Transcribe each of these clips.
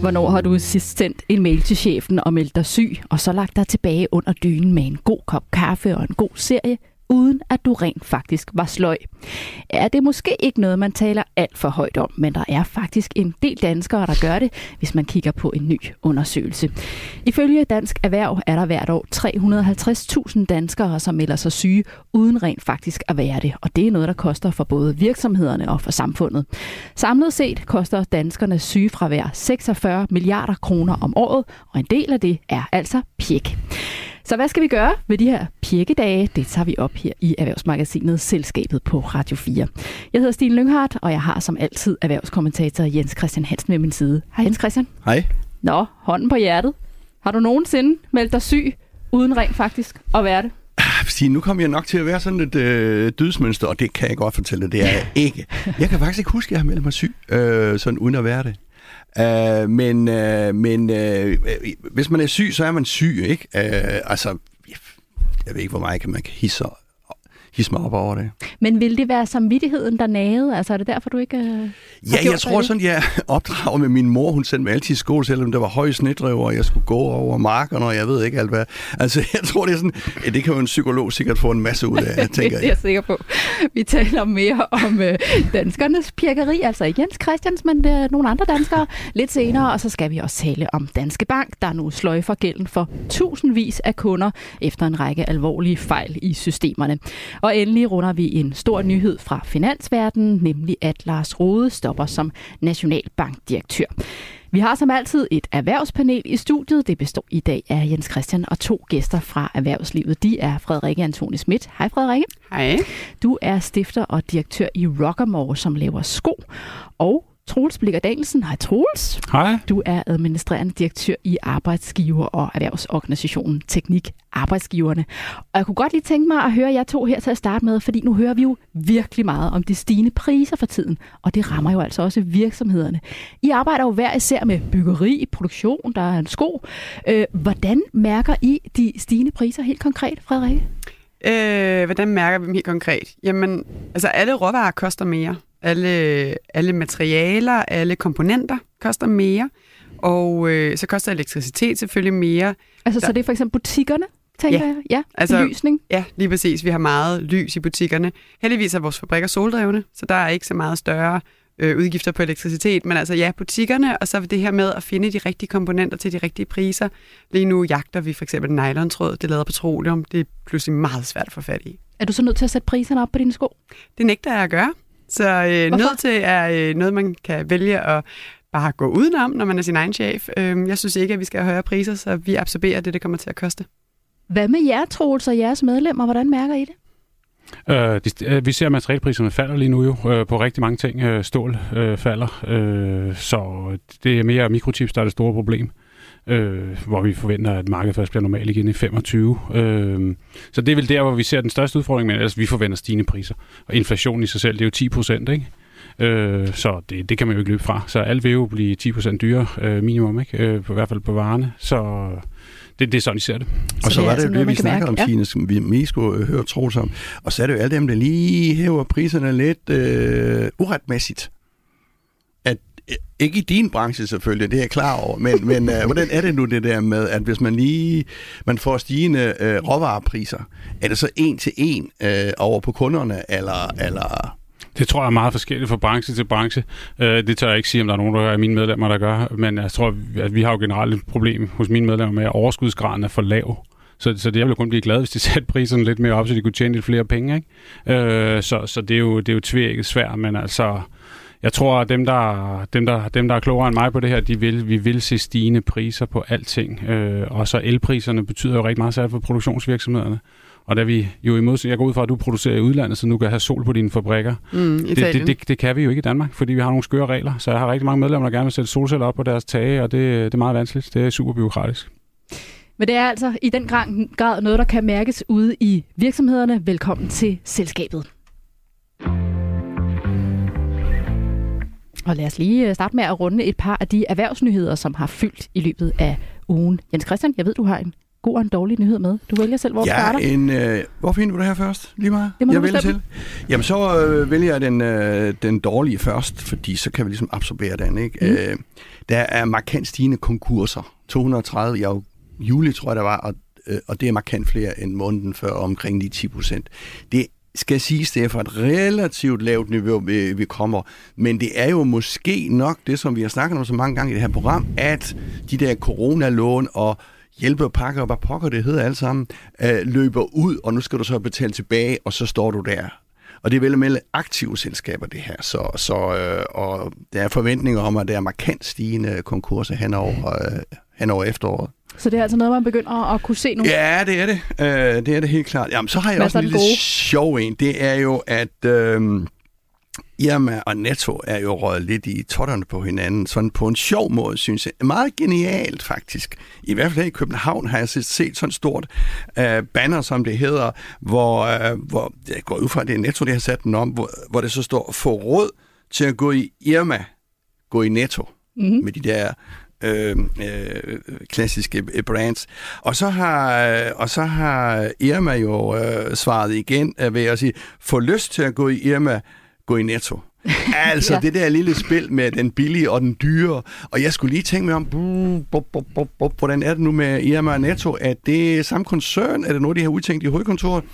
Hvornår har du sidst sendt en mail til chefen og meldt dig syg, og så lagt dig tilbage under dynen med en god kop kaffe og en god serie, uden at du rent faktisk var sløj. Er det måske ikke noget, man taler alt for højt om, men der er faktisk en del danskere, der gør det, hvis man kigger på en ny undersøgelse. Ifølge Dansk Erhverv er der hvert år 350.000 danskere, som melder sig syge, uden rent faktisk at være det. Og det er noget, der koster for både virksomhederne og for samfundet. Samlet set koster danskernes sygefravær 46 milliarder kroner om året, og en del af det er altså pjek. Så hvad skal vi gøre ved de her pirkedage? Det tager vi op her i Erhvervsmagasinet Selskabet på Radio 4. Jeg hedder Stine Lynghardt, og jeg har som altid erhvervskommentator Jens Christian Hansen ved min side. Hej Jens Christian. Hej. Nå, hånden på hjertet. Har du nogensinde meldt dig syg, uden rent faktisk at være det? Stine, nu kommer jeg nok til at være sådan et øh, dødsmønster, og det kan jeg godt fortælle dig, det er jeg ikke. Jeg kan faktisk ikke huske, at jeg har meldt mig syg, øh, sådan uden at være det. Uh, men uh, men uh, hvis man er syg, så er man syg, ikke? Uh, altså, jeg ved ikke, hvor meget kan man kan hisse hisse mig op over det. Men vil det være samvittigheden, der nagede? Altså er det derfor, du ikke øh, Ja, jeg tror det? sådan, jeg opdrager med min mor. Hun sendte mig altid i skole, selvom der var høje snedriver, og jeg skulle gå over markerne, og jeg ved ikke alt hvad. Altså, jeg tror, det er sådan, ja, det kan jo en psykolog sikkert få en masse ud af, tænker jeg. det er jeg sikker på. Vi taler mere om øh, danskernes pirkeri, altså Jens Christians, men øh, nogle andre danskere lidt senere, og så skal vi også tale om Danske Bank, der nu sløjfer gælden for tusindvis af kunder efter en række alvorlige fejl i systemerne. Og endelig runder vi en stor nyhed fra finansverdenen, nemlig at Lars Rode stopper som nationalbankdirektør. Vi har som altid et erhvervspanel i studiet. Det består i dag af Jens Christian og to gæster fra erhvervslivet. De er Frederikke Antoni Schmidt. Hej Frederikke. Hej. Du er stifter og direktør i Rockamore, som laver sko. Og Troels Blikker Danielsen. Hej Troels. Hej. Du er administrerende direktør i Arbejdsgiver- og Erhvervsorganisationen Teknik Arbejdsgiverne. Og jeg kunne godt lige tænke mig at høre jer to her til at starte med, fordi nu hører vi jo virkelig meget om de stigende priser for tiden, og det rammer jo altså også virksomhederne. I arbejder jo hver især med byggeri, produktion, der er en sko. Øh, hvordan mærker I de stigende priser helt konkret, Frederikke? Øh, hvordan mærker vi dem helt konkret? Jamen, altså alle råvarer koster mere. Alle, alle materialer, alle komponenter koster mere. Og øh, så koster elektricitet selvfølgelig mere. Altså, der... så det er for eksempel butikkerne? tænker ja. jeg. Ja, altså, belysning. Ja, lige præcis. Vi har meget lys i butikkerne. Heldigvis er vores fabrikker soldrevne, så der er ikke så meget større øh, udgifter på elektricitet. Men altså ja, butikkerne, og så det her med at finde de rigtige komponenter til de rigtige priser. Lige nu jagter vi for eksempel nylontråd, det lader petroleum. Det er pludselig meget svært at få fat i. Er du så nødt til at sætte priserne op på dine sko? Det nægter jeg at gøre. Så øh, nødt til er øh, noget, man kan vælge at bare gå udenom, når man er sin egen chef. Øh, jeg synes ikke, at vi skal have højere priser, så vi absorberer det, det kommer til at koste. Hvad med jer, Troels, og jeres medlemmer? Hvordan mærker I det? Øh, de, øh, vi ser, at materialpriserne falder lige nu jo øh, på rigtig mange ting. Øh, stål øh, falder, øh, så det er mere mikrochips, der er det store problem øh, hvor vi forventer, at markedet først bliver normalt igen i 25. Øh, så det er vel der, hvor vi ser den største udfordring, men ellers vi forventer stigende priser. Og inflationen i sig selv, det er jo 10 procent, ikke? Øh, så det, det kan man jo ikke løbe fra. Så alt vil jo blive 10 procent dyrere øh, minimum, ikke? Øh, på, I hvert fald på varerne. Så det, det er sådan, de ser det. Og så, så var det jo det, vi snakker om, Tine, som vi mest skulle høre Troels om. Og så er det jo alle dem, der lige hæver priserne lidt øh, uretmæssigt ikke i din branche selvfølgelig, det er jeg klar over, men, men uh, hvordan er det nu det der med, at hvis man lige man får stigende uh, råvarepriser, er det så en til en uh, over på kunderne, eller, eller det tror jeg er meget forskelligt fra branche til branche. Det tør jeg ikke sige, om der er nogen af mine medlemmer, der gør, men jeg tror, at vi har jo generelt et problem hos mine medlemmer med, at overskudsgraden er for lav. Så, så det jeg ville kun blive glad, hvis de satte priserne lidt mere op, så de kunne tjene lidt flere penge. Ikke? så, så det er jo, det er jo tvækket svært, men altså jeg tror, at dem der, dem, der, dem, der er klogere end mig på det her, de vil, vi vil se stigende priser på alting. Øh, og så elpriserne betyder jo rigtig meget særligt for produktionsvirksomhederne. Og da vi jo i modsætning, jeg går ud fra, at du producerer i udlandet, så nu kan have sol på dine fabrikker. Mm, det, det, det, det, kan vi jo ikke i Danmark, fordi vi har nogle skøre regler. Så jeg har rigtig mange medlemmer, der gerne vil sætte solceller op på deres tage, og det, det er meget vanskeligt. Det er super byråkratisk. Men det er altså i den grad noget, der kan mærkes ude i virksomhederne. Velkommen til selskabet. Og lad os lige øh, starte med at runde et par af de erhvervsnyheder, som har fyldt i løbet af ugen. Jens Christian, jeg ved, du har en god og en dårlig nyhed med. Du vælger selv, hvor du Ja, starter. en, øh, hvor finder du det her først? Lige meget? Det må jeg vælger til. Jamen, så øh, vælger jeg den, øh, den dårlige først, fordi så kan vi ligesom absorbere den. Ikke? Mm. Øh, der er markant stigende konkurser. 230 i juli, tror jeg, der var, og, øh, og det er markant flere end måneden før, omkring de 10 procent. Det skal siges, det er fra et relativt lavt niveau, vi, vi kommer. Men det er jo måske nok det, som vi har snakket om så mange gange i det her program, at de der coronalån og hjælpepakker, hvad pokker det hedder alt sammen, øh, løber ud, og nu skal du så betale tilbage, og så står du der. Og det er vel med aktive selskaber, det her. Så, så, øh, og der er forventninger om, at der er markant stigende konkurser hen over, øh, hen over efteråret. Så det er altså noget, man begynder at kunne se nu. Ja, det er det. Øh, det er det helt klart. Jamen, så har jeg Hvad også så en lille gode? sjov en. Det er jo, at øh, Irma og Netto er jo røget lidt i totterne på hinanden. Sådan på en sjov måde, synes jeg. Meget genialt, faktisk. I hvert fald her i København har jeg set, set sådan stort øh, banner, som det hedder, hvor, øh, hvor jeg går ud fra, at det er Netto, det har sat den om, hvor, hvor det så står, få råd til at gå i Irma, gå i Netto Mm-hmm. med de der øh, øh, klassiske øh, brands. Og så har, øh, og så har Irma jo øh, svaret igen øh, ved at sige, få lyst til at gå i Irma, gå i Netto. Altså Ja. ja. det der lille spil med den billige og den dyre. Og jeg skulle lige tænke mig om, buh, buh, buh, buh, buh, hvordan er det nu med Irma og Netto? Er det samme koncern? Er det noget, de har udtænkt i hovedkontoret?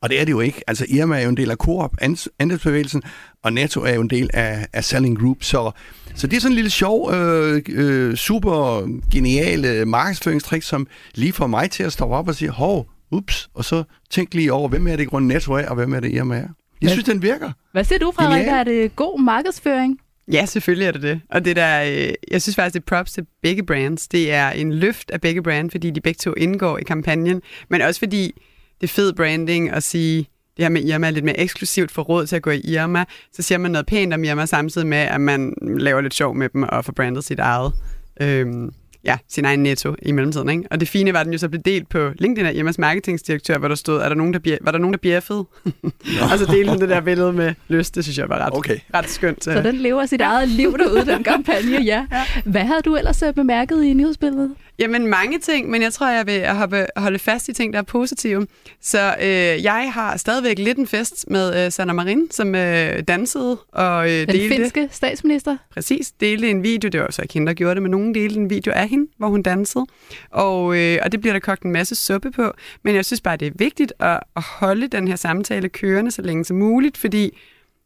Og det er det jo ikke. Altså Irma er jo en del af Coop, andelsbevægelsen, og Netto er jo en del af, af Selling Group. Så, så det er sådan en lille sjov, øh, øh, super geniale markedsføringstrik, som lige får mig til at stå op og sige, hov, ups, og så tænk lige over, hvem er det i grunden Netto er, og hvem er det Irma er. Jeg synes, den virker. Hvad siger du, Frederik? Genial. Er det god markedsføring? Ja, selvfølgelig er det det. Og det der, øh, jeg synes faktisk, det er props til begge brands. Det er en løft af begge brands, fordi de begge to indgår i kampagnen, men også fordi det er fed branding at sige, det her med Irma er lidt mere eksklusivt for råd til at gå i Irma. Så siger man noget pænt om Irma, samtidig med, at man laver lidt sjov med dem og får brandet sit eget. Øhm, ja, sin egen netto i mellemtiden. Ikke? Og det fine var, at den jo så blev delt på LinkedIn af Irmas marketingdirektør, hvor der stod, er der nogen, der bliver, var der nogen, der bjeffede? og så delte det der billede med lyst. Det synes jeg var ret, Okay. ret skønt. Så den lever sit eget liv derude, den kampagne, ja. Hvad havde du ellers øh, bemærket i nyhedsbilledet? Jamen mange ting, men jeg tror, jeg vil hoppe, holde fast i ting, der er positive. Så øh, jeg har stadigvæk lidt en fest med øh, Sanna Marin, som øh, dansede og øh, Den delte, finske statsminister? præcis, delte en video. Det var så ikke hende, der gjorde det, men nogen delte en video af hende, hvor hun dansede. Og, øh, og det bliver der kogt en masse suppe på. Men jeg synes bare, det er vigtigt at, at holde den her samtale kørende så længe som muligt, fordi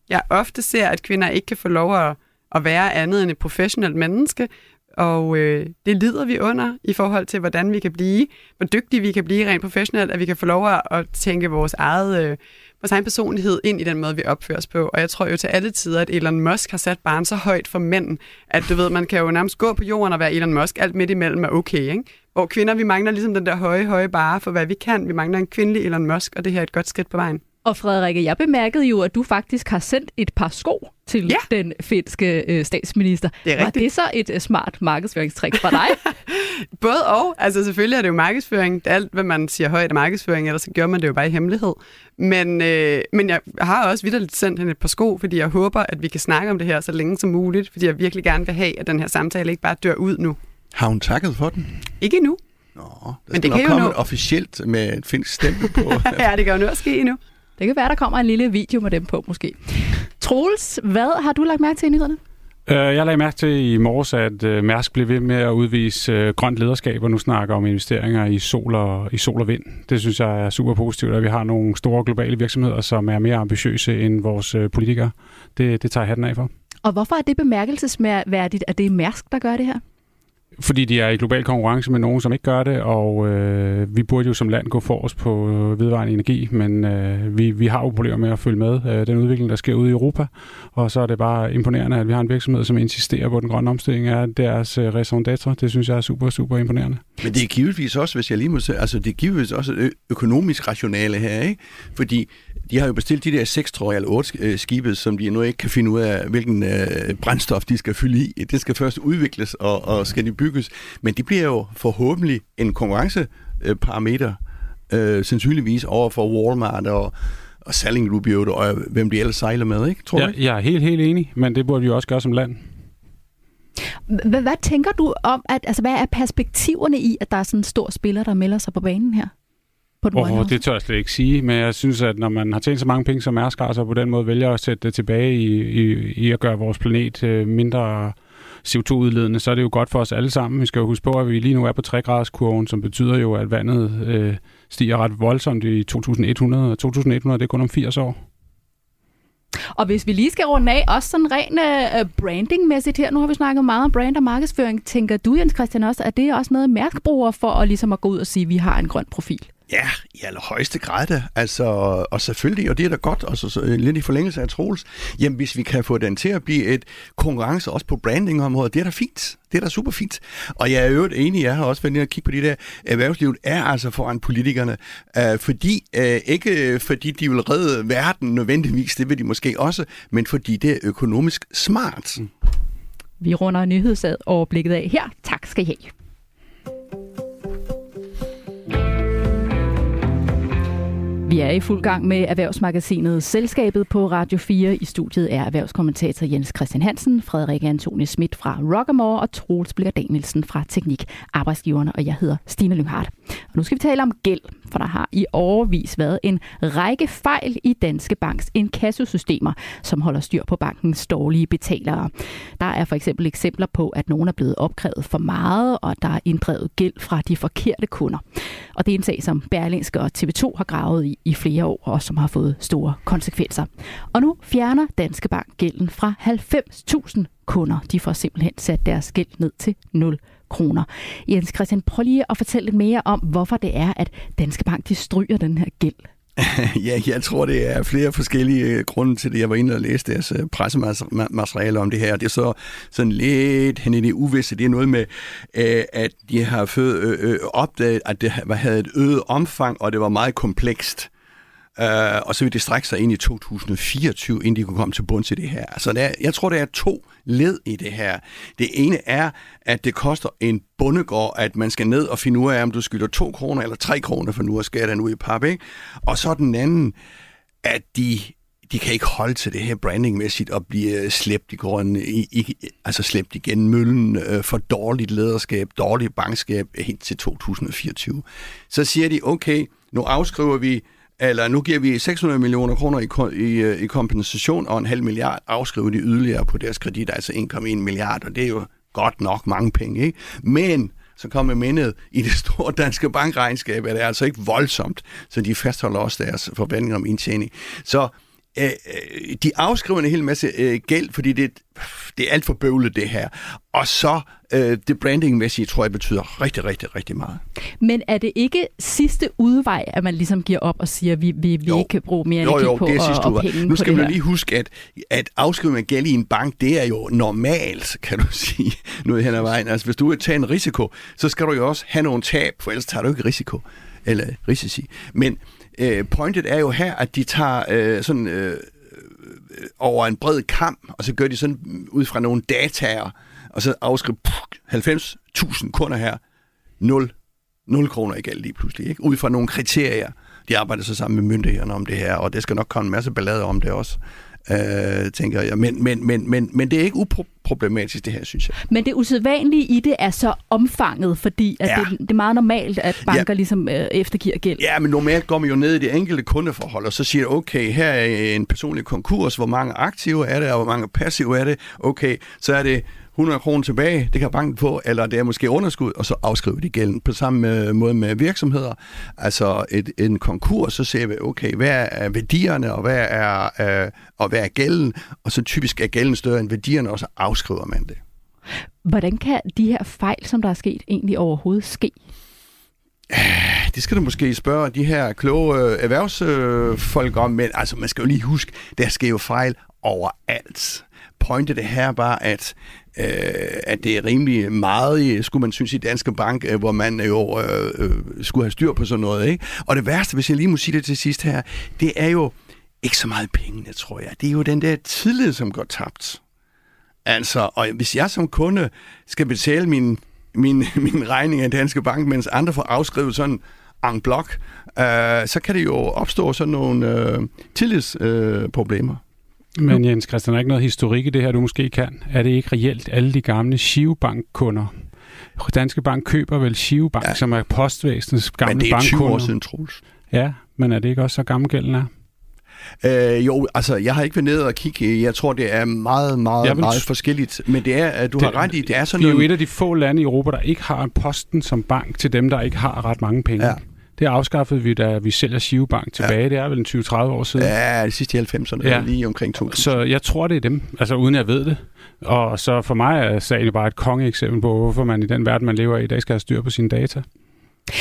jeg ofte ser, at kvinder ikke kan få lov at, at være andet end et professionelt menneske, og øh, det lider vi under i forhold til, hvordan vi kan blive, hvor dygtige vi kan blive rent professionelt, at vi kan få lov at, at tænke vores eget, øh, vores egen personlighed ind i den måde, vi opfører os på. Og jeg tror jo til alle tider, at Elon Musk har sat barn så højt for mænd, at du ved, man kan jo nærmest gå på jorden og være Elon Musk, alt midt imellem er okay, ikke? Hvor kvinder, vi mangler ligesom den der høje, høje bare for, hvad vi kan. Vi mangler en kvindelig Elon Musk, og det her er et godt skridt på vejen. Og Frederikke, jeg bemærkede jo, at du faktisk har sendt et par sko til Ja. den finske øh, statsminister. Det er Var rigtigt. det så et øh, smart markedsføringstrik fra dig? Både og. Altså selvfølgelig er det jo markedsføring. Det er alt, hvad man siger højt af markedsføring, ellers så gør man det jo bare i hemmelighed. Men, øh, men jeg har også vidderligt sendt hende et par sko, fordi jeg håber, at vi kan snakke om det her så længe som muligt, fordi jeg virkelig gerne vil have, at den her samtale ikke bare dør ud nu. Har hun takket for den? Ikke endnu. Nå, der Men skal det nok kan jo komme nå. et officielt med et finsk stempel på. ja, det kan jo nu også ske endnu. Det kan være, der kommer en lille video med dem på, måske. Troels, hvad har du lagt mærke til i nyhederne? Øh, Jeg lagde mærke til i morges, at øh, Mærsk blev ved med at udvise øh, grønt lederskab, og nu snakker om investeringer i sol, og, i sol og vind. Det synes jeg er super positivt, at vi har nogle store globale virksomheder, som er mere ambitiøse end vores politikere. Det, det tager jeg hatten af for. Og hvorfor er det bemærkelsesværdigt, at det er Mærsk, der gør det her? Fordi de er i global konkurrence med nogen, som ikke gør det, og øh, vi burde jo som land gå forrest på øh, vedvarende energi, men øh, vi, vi har jo problemer med at følge med øh, den udvikling, der sker ude i Europa, og så er det bare imponerende, at vi har en virksomhed, som insisterer på, den grønne omstilling af deres øh, raison d'être. Det synes jeg er super, super imponerende. Men det er givetvis også, hvis jeg lige må sige, altså det er givetvis også et økonomisk rationale her, ikke? Fordi de har jo bestilt de der seks, tror jeg, eller otte øh, skibe, som de nu ikke kan finde ud af, hvilken øh, brændstof de skal fylde i. Det skal først udvikles, og, og skal de bygges. Men det bliver jo forhåbentlig en konkurrenceparameter, øh, sandsynligvis over for Walmart og, og i øvrigt, og hvem de ellers sejler med, ikke? Tror du Jeg, ikke? jeg er helt, helt enig, men det burde vi jo også gøre som land. Hvad, hvad tænker du om, at, altså, hvad er perspektiverne i, at der er sådan en stor spiller, der melder sig på banen her? På den oh, det tør jeg slet ikke sige, men jeg synes, at når man har tjent så mange penge som Mærsk har, så på den måde vælger at sætte det tilbage i, i, i at gøre vores planet øh, mindre CO2-udledende, så er det jo godt for os alle sammen. Vi skal jo huske på, at vi lige nu er på 3-graders-kurven, som betyder jo, at vandet øh, stiger ret voldsomt i 2100, og 2100 det er kun om 80 år. Og hvis vi lige skal runde af, også sådan rent uh, brandingmæssigt her, nu har vi snakket meget om brand og markedsføring, tænker du, Jens Christian, også, at det er også noget, Mærsk bruger for at, ligesom at gå ud og sige, at vi har en grøn profil? Ja, i allerhøjeste grad da. Altså, og selvfølgelig, og det er da godt, altså, så, øh, lidt i forlængelse af Troels, jamen hvis vi kan få den til at blive et konkurrence også på brandingområdet, det er da fint. Det er da super fint. Og jeg er øvrigt enig, jeg har også været nede og kigge på det der, erhvervslivet er altså foran politikerne, øh, fordi, øh, ikke fordi de vil redde verden nødvendigvis, det vil de måske også, men fordi det er økonomisk smart. Mm. Vi runder nyhedsoverblikket af her. Tak skal I have. Vi er i fuld gang med erhvervsmagasinet Selskabet på Radio 4. I studiet er erhvervskommentator Jens Christian Hansen, Frederik Antoni Schmidt fra Rockamore og Troels Blikker Danielsen fra Teknik Arbejdsgiverne, og jeg hedder Stine Lynghardt. Og nu skal vi tale om gæld, for der har i overvis været en række fejl i Danske Banks inkassosystemer, som holder styr på bankens dårlige betalere. Der er for eksempel eksempler på, at nogen er blevet opkrævet for meget, og der er inddrevet gæld fra de forkerte kunder. Og det er en sag, som Berlingske og TV2 har gravet i i flere år, og som har fået store konsekvenser. Og nu fjerner Danske Bank gælden fra 90.000 kunder. De får simpelthen sat deres gæld ned til 0 kroner. Jens Christian, prøv lige at fortælle lidt mere om, hvorfor det er, at Danske Bank de stryger den her gæld. ja, jeg tror, det er flere forskellige øh, grunde til det. Jeg var inde og læste deres øh, pressemateriale om det her. Det er så sådan lidt hen i det uvisse. Det er noget med, øh, at de har fået opdaget, at det havde et øget omfang, og det var meget komplekst. Uh, og så vil det strække sig ind i 2024, inden de kunne komme til bunds i det her. Så der, jeg tror, der er to led i det her. Det ene er, at det koster en bundegård, at man skal ned og finde ud af, om du skylder 2 kroner eller 3 kroner, for nu at skære den ud i pap, ikke? Og så den anden, at de de kan ikke holde til det her brandingmæssigt og blive øh, slæbt i grunden, i, i, altså slæbt igen møllen øh, for dårligt lederskab, dårligt bankskab øh, helt til 2024. Så siger de, okay, nu afskriver vi eller nu giver vi 600 millioner kroner i, i, øh, i kompensation, og en halv milliard afskriver de yderligere på deres kredit, altså 1,1 milliard, og det er jo godt nok mange penge. Ikke? Men så kommer mindet i det store danske bankregnskab, at det er altså ikke voldsomt, så de fastholder også deres forventninger om indtjening. Så øh, øh, de afskriver en hel masse øh, gæld, fordi det, det er alt for bøvlet det her. Og så øh, det brandingmæssige, tror jeg, betyder rigtig, rigtig, rigtig meget. Men er det ikke sidste udvej, at man ligesom giver op og siger, at vi, vi, vi ikke kan bruge mere energi jo, jo, på det er sidste og, og penge Nu skal man lige huske, at, at afskrive med gæld i en bank, det er jo normalt, kan du sige, noget hen ad vejen. Altså, hvis du vil tage en risiko, så skal du jo også have nogle tab, for ellers tager du ikke risiko eller risici. Men øh, pointet er jo her, at de tager øh, sådan øh, øh over en bred kamp, og så gør de sådan ud fra nogle dataer, og så afskriver 90.000 kunder her, 0, 0 kroner i gæld lige pludselig, ikke? ud fra nogle kriterier. De arbejder så sammen med myndighederne om det her, og det skal nok komme en masse ballade om det også øh, tænker jeg. Men, men, men, men, men det er ikke uproblematisk, det her, synes jeg. Men det usædvanlige i det er så omfanget, fordi at ja. det, det er meget normalt, at banker ja. ligesom øh, eftergiver gæld. Ja, men normalt går man jo ned i det enkelte kundeforhold, og så siger okay, her er en personlig konkurs, hvor mange aktive er det, og hvor mange passive er det. Okay, så er det 100 kroner tilbage, det kan banken få, eller det er måske underskud, og så afskriver de gælden. På samme øh, måde med virksomheder. Altså et, en konkurs, så ser vi, okay, hvad er værdierne, og hvad er, øh, og hvad er gælden? Og så typisk er gælden større end værdierne, og så afskriver man det. Hvordan kan de her fejl, som der er sket, egentlig overhovedet ske? Det skal du måske spørge de her kloge øh, erhvervsfolk om, men altså, man skal jo lige huske, der sker jo fejl overalt pointe det her var, at øh, at det er rimelig meget, øh, skulle man synes, i Danske Bank, øh, hvor man øh, jo øh, øh, skulle have styr på sådan noget. Ikke? Og det værste, hvis jeg lige må sige det til sidst her, det er jo ikke så meget pengene, tror jeg. Det er jo den der tillid, som går tabt. Altså, og hvis jeg som kunde skal betale min, min, min regning af Danske Bank, mens andre får afskrevet sådan en blok, øh, så kan det jo opstå sådan nogle øh, tillidsproblemer. Øh, men Jens Christian, er der ikke noget historik i det her, du måske kan? Er det ikke reelt alle de gamle Shivebank-kunder? Danske Bank køber vel Shivebank, ja. Som er postvæsenets gamle Men det er 20 bankkunder. år siden, Troels. Ja, men er det ikke også så gammel gælden er? Øh, jo, altså, jeg har ikke været nede og kigge. Jeg tror, det er meget, meget, vil meget forskelligt. Men det er, at du Det- har ret i, det er sådan Det er jo noget... et af de få lande i Europa, der ikke har en posten som bank til dem, der ikke har ret mange penge. Ja. Det afskaffede vi, da vi sælger Shivebank tilbage. Ja. Det er vel en 20-30 år siden. Ja, det sidste i 90'erne, Ja. ja. lige omkring 2000. Så jeg tror, det er dem, altså uden jeg ved det. Og så for mig er sagen jo bare et kongeeksempel på, hvorfor man i den verden, man lever i i dag, skal have styr på sine data.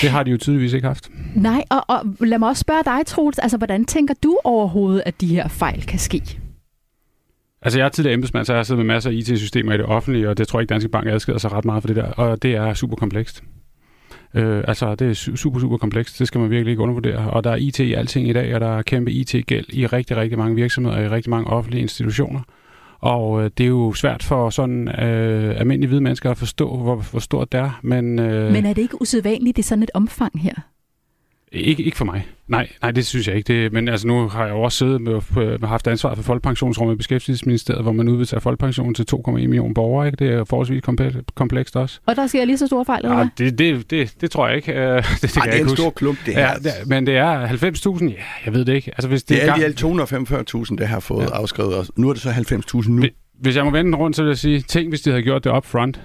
Det har de jo tydeligvis ikke haft. Nej, og, og lad mig også spørge dig, Troels. Altså, hvordan tænker du overhovedet, at de her fejl kan ske? Altså, jeg er tidligere embedsmand, så jeg har siddet med masser af IT-systemer i det offentlige, og det tror jeg ikke, Danske Bank adskiller sig ret meget for det der, og det er super komplekst. Øh, altså, det er super, super komplekst. Det skal man virkelig ikke undervurdere. Og der er IT i alting i dag, og der er kæmpe IT-gæld i rigtig, rigtig mange virksomheder og i rigtig mange offentlige institutioner. Og øh, det er jo svært for sådan øh, almindelige hvide mennesker at forstå, hvor, hvor stort det er. Men, øh, Men er det ikke usædvanligt, det er sådan et omfang her? Ikke, ikke for mig. Nej, nej, det synes jeg ikke. Det, men altså, nu har jeg jo også siddet med, med haft ansvar for Folkepensionsrummet i Beskæftigelsesministeriet, hvor man udbetaler folkepension til 2,1 millioner borgere. Ikke? Det er forholdsvis komple- komplekst også. Og der sker lige så store fejl, eller Ja, det, det, det, det tror jeg ikke. Uh, det, det Ej, det jeg er ikke en huske. stor klump, det her. Ja, det, men det er 90.000? Ja, jeg ved det ikke. Altså, hvis det, det er gang- alle de 245.000, der har fået Ja. afskrevet. Og nu er det så 90.000 nu. Hvis- jeg må vende den rundt, så vil jeg sige, tænk hvis de havde gjort det up front.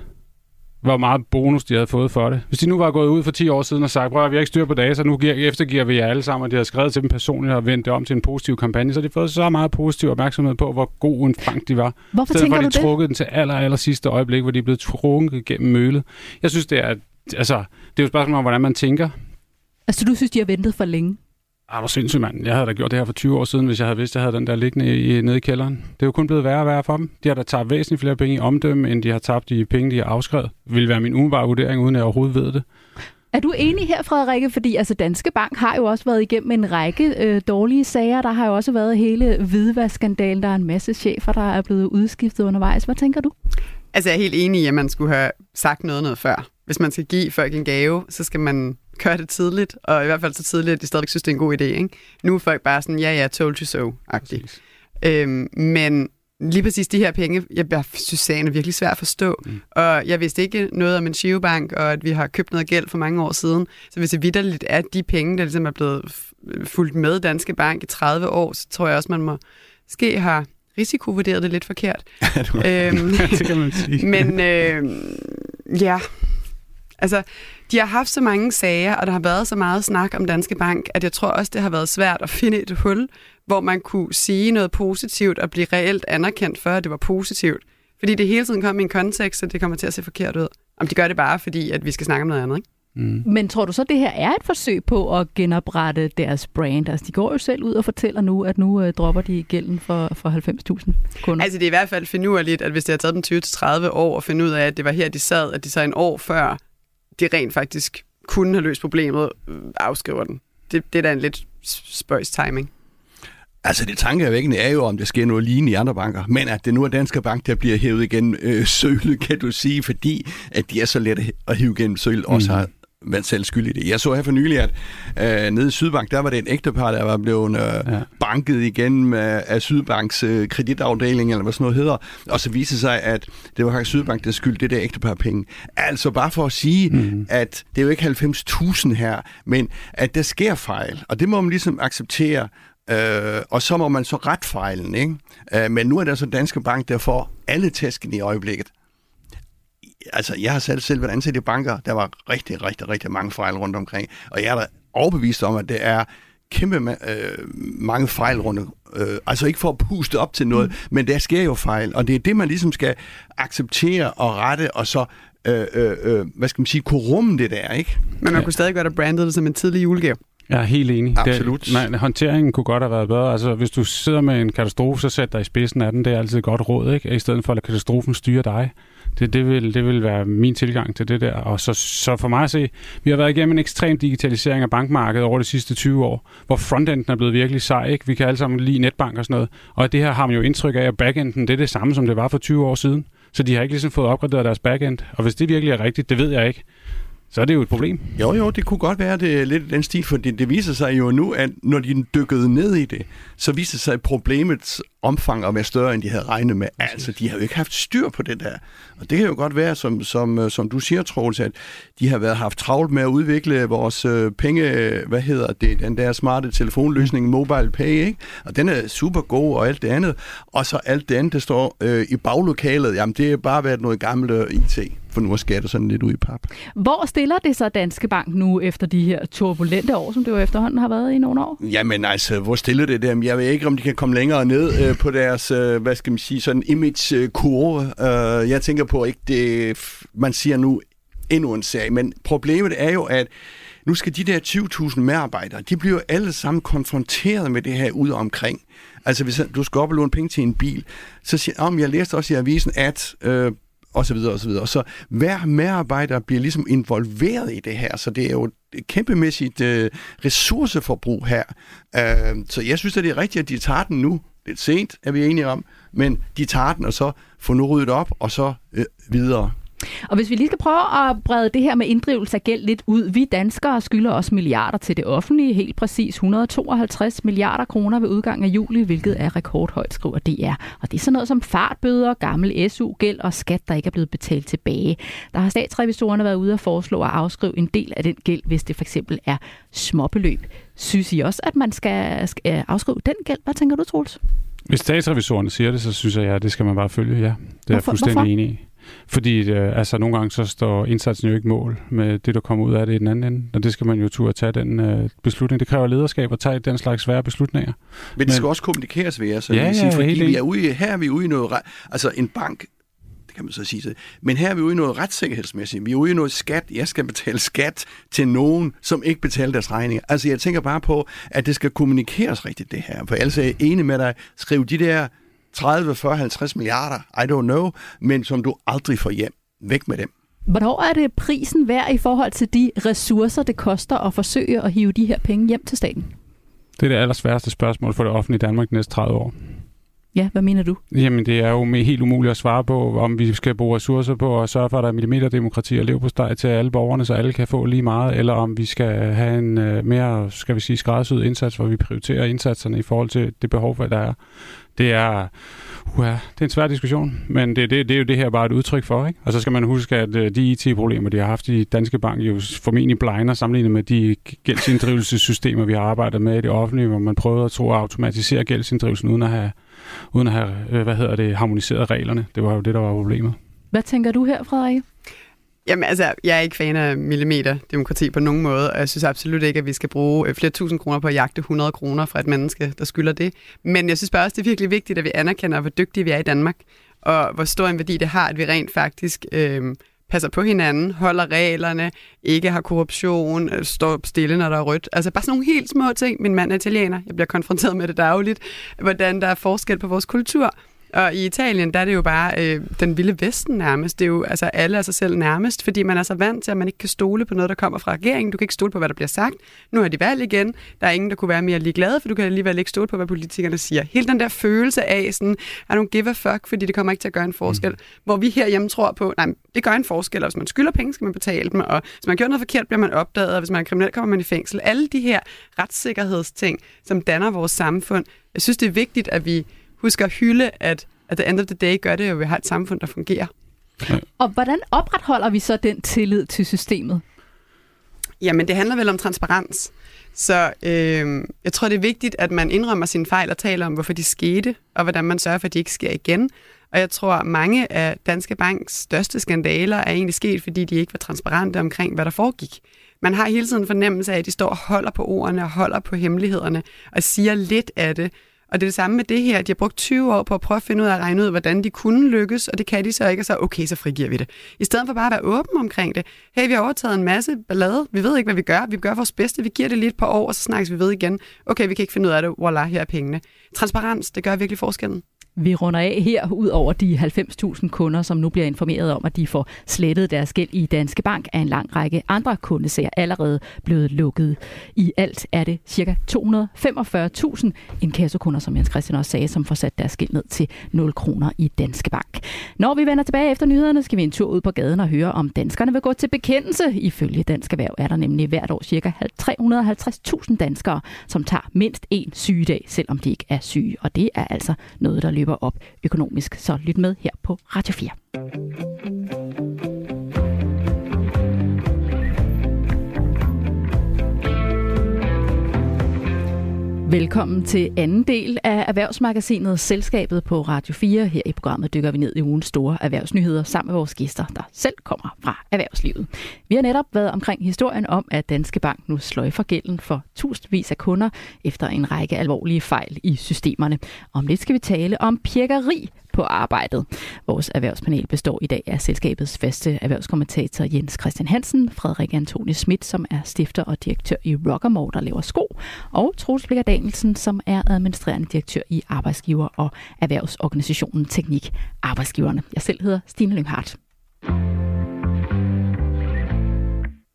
Hvor meget bonus de havde fået for det. Hvis de nu var gået ud for 10 år siden og sagt, prøv at vi har ikke styr på data, nu giver, eftergiver vi jer alle sammen, og de havde skrevet til dem personligt og vendt det om til en positiv kampagne, så har de fået så meget positiv opmærksomhed på, hvor god en bank de var. Hvorfor stedet for, tænker du de det? trukket den til aller, aller sidste øjeblik, hvor de er blevet trukket gennem mølet. Jeg synes, det er, altså, det er jo et spørgsmål om, hvordan man tænker. Altså, du synes, de har ventet for længe? Ah, hvor sindssygt, mand. Jeg havde da gjort det her for 20 år siden, hvis jeg havde vidst, at jeg havde den der liggende i, nede i kælderen. Det er jo kun blevet værre og værre for dem. De har da tabt væsentligt flere penge i omdømme, end de har tabt i penge, de har afskrevet. Det ville være min umiddelbare vurdering, uden at jeg overhovedet ved det. Er du enig her, Frederikke? Fordi altså, Danske Bank har jo også været igennem en række øh, dårlige sager. Der har jo også været hele hvidvaskandalen. Der er en masse chefer, der er blevet udskiftet undervejs. Hvad tænker du? Altså, jeg er helt enig i, at man skulle have sagt noget noget før. Hvis man skal give folk en gave, så skal man gøre det tidligt, og i hvert fald så tidligt, at de stadigvæk synes, det er en god idé. Ikke? Nu er folk bare sådan, ja, ja, told you so-agtigt. Øhm, men lige præcis de her penge, jeg, jeg synes, sagen er virkelig svær at forstå. Mm. Og jeg vidste ikke noget om en Shivebank, og at vi har købt noget gæld for mange år siden. Så hvis det vidderligt er de penge, der ligesom er blevet fulgt med Danske Bank i 30 år, så tror jeg også, man må ske har risikovurderet det lidt forkert. øhm, det kan man sige. men øh, ja, altså, de har haft så mange sager, og der har været så meget snak om Danske Bank, at jeg tror også, det har været svært at finde et hul, hvor man kunne sige noget positivt og blive reelt anerkendt for, at det var positivt. Fordi det hele tiden kom i en kontekst, så det kommer til at se forkert ud. Om de gør det bare, fordi at vi skal snakke om noget andet, ikke? Mm. Men tror du så, det her er et forsøg på at genoprette deres brand? Altså, de går jo selv ud og fortæller nu, at nu øh, dropper de gælden for, for 90.000 kunder. Altså, det er i hvert fald finurligt, at hvis det har taget dem 20-30 år at finde ud af, at det var her, de sad, at de så en år før, de rent faktisk kunne have løst problemet, øh, afskriver den. Det, det er da en lidt spøjs timing. Altså det tankevækkende er jo, om der sker noget lignende i andre banker, men at det nu er Danske Bank, der bliver hævet igen øh, sølet, kan du sige, fordi at de er så let at hive gennem sølet, mm. også har været selv skyld i det. Jeg så her for nylig, at øh, nede i Sydbank, der var det en ægtepar, der var blevet øh, ja. banket igen af, af Sydbanks øh, kreditafdeling, eller hvad sådan noget hedder, og så viste sig, at det var faktisk Sydbank, der skyldte det der ægtepar penge. Altså bare for at sige, mm. at det er jo ikke 90.000 her, men at der sker fejl, og det må man ligesom acceptere, Øh, og så må man så ret fejlen, ikke? Øh, men nu er der så Danske Bank, der får alle tæsken i øjeblikket. Altså, jeg har selv, selv været ansat i banker, der var rigtig, rigtig, rigtig mange fejl rundt omkring, og jeg er da overbevist om, at det er kæmpe øh, mange fejl rundt øh, altså ikke for at puste op til noget, mm. men der sker jo fejl, og det er det, man ligesom skal acceptere og rette, og så øh, øh, øh, hvad skal man sige, kunne rumme det der, ikke? Men man Ja. kunne stadig godt have brandet det som en tidlig julegave. Jeg er helt enig. Absolut. Det, man, håndteringen kunne godt have været bedre. Altså, hvis du sidder med en katastrofe, så sæt dig i spidsen af den. Det er altid et godt råd, ikke? I stedet for at lade katastrofen styre dig. Det, det, vil, det vil være min tilgang til det der. Og så, så for mig at se, vi har været igennem en ekstrem digitalisering af bankmarkedet over de sidste 20 år, hvor frontenden er blevet virkelig sej. Ikke? Vi kan alle sammen lide netbank og sådan noget. Og det her har man jo indtryk af, at backenden det er det samme, som det var for 20 år siden. Så de har ikke ligesom fået opgraderet deres backend. Og hvis det virkelig er rigtigt, det ved jeg ikke, så er det jo et problem. Jo, jo, det kunne godt være, det er lidt den stil, for det, det viser sig jo nu, at når de dykkede ned i det, så viser sig problemets omfang at være større, end de havde regnet med. Altså, de har jo ikke haft styr på det der. Og det kan jo godt være, som, som, øh, som du siger, Troels, at de har været haft travlt med at udvikle vores øh, penge, øh, hvad hedder det, den der smarte telefonløsning, Mobile Pay, ikke? Og den er super god og alt det andet. Og så alt det andet, der står øh, i baglokalet, jamen det er bare været noget gammelt øh, IT for nu at skære det sådan lidt ud i pap. Hvor stiller det så Danske Bank nu efter de her turbulente år, som det jo efterhånden har været i nogle år? Jamen altså, hvor stiller det dem? Jeg ved ikke, om de kan komme længere ned øh, på deres, øh, hvad skal man sige, sådan image-kurve. Øh, jeg tænker på ikke det, man siger nu endnu en sag, men problemet er jo, at nu skal de der 20.000 medarbejdere, de bliver alle sammen konfronteret med det her ude omkring. Altså, hvis du skal op og låne penge til en bil, så siger om jeg læste også i avisen, at øh, og så videre, og så videre. Så hver medarbejder bliver ligesom involveret i det her, så det er jo et kæmpemæssigt øh, ressourceforbrug her. Øh, så jeg synes, at det er rigtigt, at de tager den nu. Lidt sent, er vi enige om, men de tager den, og så får nu ryddet op, og så øh, videre. Og hvis vi lige skal prøve at brede det her med inddrivelse af gæld lidt ud. Vi danskere skylder også milliarder til det offentlige, helt præcis 152 milliarder kroner ved udgang af juli, hvilket er rekordhøjt, skriver DR. Og det er sådan noget som fartbøder, gammel SU-gæld og skat, der ikke er blevet betalt tilbage. Der har statsrevisorerne været ude og foreslå at afskrive en del af den gæld, hvis det for eksempel er småbeløb. Synes I også, at man skal, skal afskrive den gæld? Hvad tænker du, Troels? Hvis statsrevisorerne siger det, så synes jeg, ja, det skal man bare følge, ja. Det er Hvorfor? jeg fuldstændig Hvorfor? enig i. Fordi øh, altså, nogle gange så står indsatsen jo ikke mål med det, der kommer ud af det i den anden ende. Og det skal man jo turde tage den øh, beslutning. Det kræver lederskab at tage den slags svære beslutninger. Men det skal Men, også kommunikeres ved jer, så ja, sige, fordi vi er ude, her er vi ude i noget... Altså en bank kan man så sige. Så. Men her er vi ude i noget retssikkerhedsmæssigt. Vi er ude i noget skat. Jeg skal betale skat til nogen, som ikke betaler deres regninger. Altså, jeg tænker bare på, at det skal kommunikeres rigtigt, det her. For ellers er jeg enig med dig. Skriv de der 30, 40, 50 milliarder, I don't know, men som du aldrig får hjem. Væk med dem. Hvornår er det prisen værd i forhold til de ressourcer, det koster at forsøge at hive de her penge hjem til staten? Det er det allersværeste spørgsmål for det offentlige Danmark de næste 30 år. Ja, hvad mener du? Jamen, det er jo helt umuligt at svare på, om vi skal bruge ressourcer på at sørge for, at der er millimeterdemokrati og leve på steg til alle borgerne, så alle kan få lige meget, eller om vi skal have en øh, mere, skal vi sige, skræddersyet indsats, hvor vi prioriterer indsatserne i forhold til det behov, der er det er, uha, det er en svær diskussion, men det, det, det er jo det her bare et udtryk for. Ikke? Og så skal man huske, at øh, de IT-problemer, de har haft i Danske Bank, jo formentlig blegner sammenlignet med de gældsinddrivelsessystemer, vi har arbejdet med i det offentlige, hvor man prøvede at tro at automatisere gældsinddrivelsen uden at have, uden at have øh, hvad hedder det, harmoniseret reglerne. Det var jo det, der var problemet. Hvad tænker du her, Frederik? Jamen altså, jeg er ikke fan af millimeterdemokrati på nogen måde, og jeg synes absolut ikke, at vi skal bruge øh, flere tusind kroner på at jagte 100 kroner fra et menneske, der skylder det. Men jeg synes bare også, det er virkelig vigtigt, at vi anerkender, hvor dygtige vi er i Danmark, og hvor stor en værdi det har, at vi rent faktisk øh, passer på hinanden, holder reglerne, ikke har korruption, øh, står stille, når der er rødt. Altså bare sådan nogle helt små ting. Min mand er italiener, jeg bliver konfronteret med det dagligt, hvordan der er forskel på vores kultur. Og i Italien, der er det jo bare øh, den vilde vesten nærmest. Det er jo altså alle af sig selv nærmest, fordi man er så vant til, at man ikke kan stole på noget, der kommer fra regeringen. Du kan ikke stole på, hvad der bliver sagt. Nu er de valg igen. Der er ingen, der kunne være mere ligeglade, for du kan alligevel ikke stole på, hvad politikerne siger. Hele den der følelse af sådan, er nogle give a fuck, fordi det kommer ikke til at gøre en forskel. Mm. Hvor vi herhjemme tror på, nej, det gør en forskel, og hvis man skylder penge, skal man betale dem, og hvis man gør noget forkert, bliver man opdaget, og hvis man er kriminel, kommer man i fængsel. Alle de her retssikkerhedsting, som danner vores samfund. Jeg synes, det er vigtigt, at vi husk at hylde, at at the end of the day gør det jo, at vi har et samfund, der fungerer. Ja. Og hvordan opretholder vi så den tillid til systemet? Jamen, det handler vel om transparens. Så øh, jeg tror, det er vigtigt, at man indrømmer sine fejl og taler om, hvorfor de skete, og hvordan man sørger for, at de ikke sker igen. Og jeg tror, at mange af Danske Banks største skandaler er egentlig sket, fordi de ikke var transparente omkring, hvad der foregik. Man har hele tiden fornemmelse af, at de står og holder på ordene og holder på hemmelighederne og siger lidt af det, og det er det samme med det her. De har brugt 20 år på at prøve at finde ud af at regne ud, hvordan de kunne lykkes, og det kan de så ikke, og så okay, så frigiver vi det. I stedet for bare at være åben omkring det. Hey, vi har overtaget en masse ballade. Vi ved ikke, hvad vi gør. Vi gør vores bedste. Vi giver det lige et par år, og så snakkes vi ved igen. Okay, vi kan ikke finde ud af det. voilà, her er pengene. Transparens, det gør virkelig forskellen. Vi runder af her ud over de 90.000 kunder, som nu bliver informeret om, at de får slettet deres gæld i Danske Bank, er en lang række andre kundesager allerede blevet lukket. I alt er det ca. 245.000 inkassokunder, som Jens Christian også sagde, som får sat deres gæld ned til 0 kroner i Danske Bank. Når vi vender tilbage efter nyhederne, skal vi en tur ud på gaden og høre, om danskerne vil gå til bekendelse. Ifølge Dansk Erhverv er der nemlig hvert år ca. 350.000 danskere, som tager mindst en sygedag, selvom de ikke er syge. Og det er altså noget, der løber op økonomisk. Så lyt med her på Radio 4. Velkommen til anden del af Erhvervsmagasinet Selskabet på Radio 4. Her i programmet dykker vi ned i ugens store erhvervsnyheder sammen med vores gæster, der selv kommer fra erhvervslivet. Vi har netop været omkring historien om, at Danske Bank nu sløjfer gælden for tusindvis af kunder efter en række alvorlige fejl i systemerne. Om lidt skal vi tale om pjekkeri på arbejdet. Vores erhvervspanel består i dag af selskabets faste erhvervskommentator Jens Christian Hansen, Frederik Antoni Schmidt, som er stifter og direktør i Rockermore, der laver sko, og Troels Blikker Danielsen, som er administrerende direktør i Arbejdsgiver- og Erhvervsorganisationen Teknik Arbejdsgiverne. Jeg selv hedder Stine Lynghardt.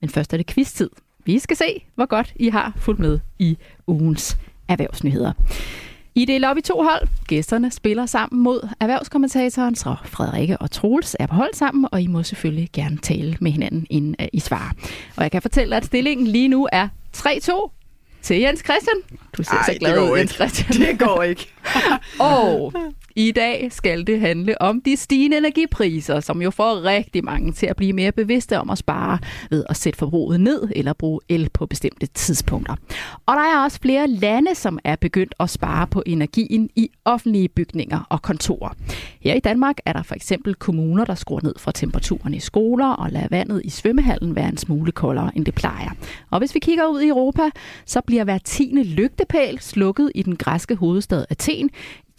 Men først er det quiz-tid. Vi skal se, hvor godt I har fulgt med i ugens erhvervsnyheder. I det op i to hold. Gæsterne spiller sammen mod erhvervskommentatoren, så Frederikke og Troels er på hold sammen, og I må selvfølgelig gerne tale med hinanden, inden I svarer. Og jeg kan fortælle, at stillingen lige nu er 3-2 til Jens Christian. Du ser Ej, så glad ud, Jens ikke. Christian. Det går ikke. Og i dag skal det handle om de stigende energipriser, som jo får rigtig mange til at blive mere bevidste om at spare ved at sætte forbruget ned eller bruge el på bestemte tidspunkter. Og der er også flere lande, som er begyndt at spare på energien i offentlige bygninger og kontorer. Her i Danmark er der for eksempel kommuner, der skruer ned for temperaturen i skoler og lader vandet i svømmehallen være en smule koldere, end det plejer. Og hvis vi kigger ud i Europa, så bliver hver tiende lygtepæl slukket i den græske hovedstad Athen.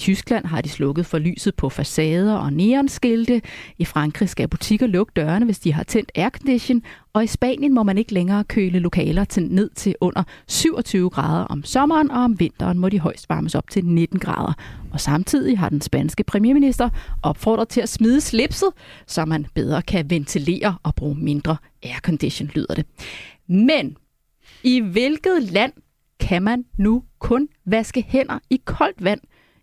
Tyskland har de slukket for lyset på facader og neonskilte. I Frankrig skal butikker lukke dørene, hvis de har tændt aircondition. Og i Spanien må man ikke længere køle lokaler til ned til under 27 grader om sommeren, og om vinteren må de højst varmes op til 19 grader. Og samtidig har den spanske premierminister opfordret til at smide slipset, så man bedre kan ventilere og bruge mindre aircondition, lyder det. Men i hvilket land kan man nu kun vaske hænder i koldt vand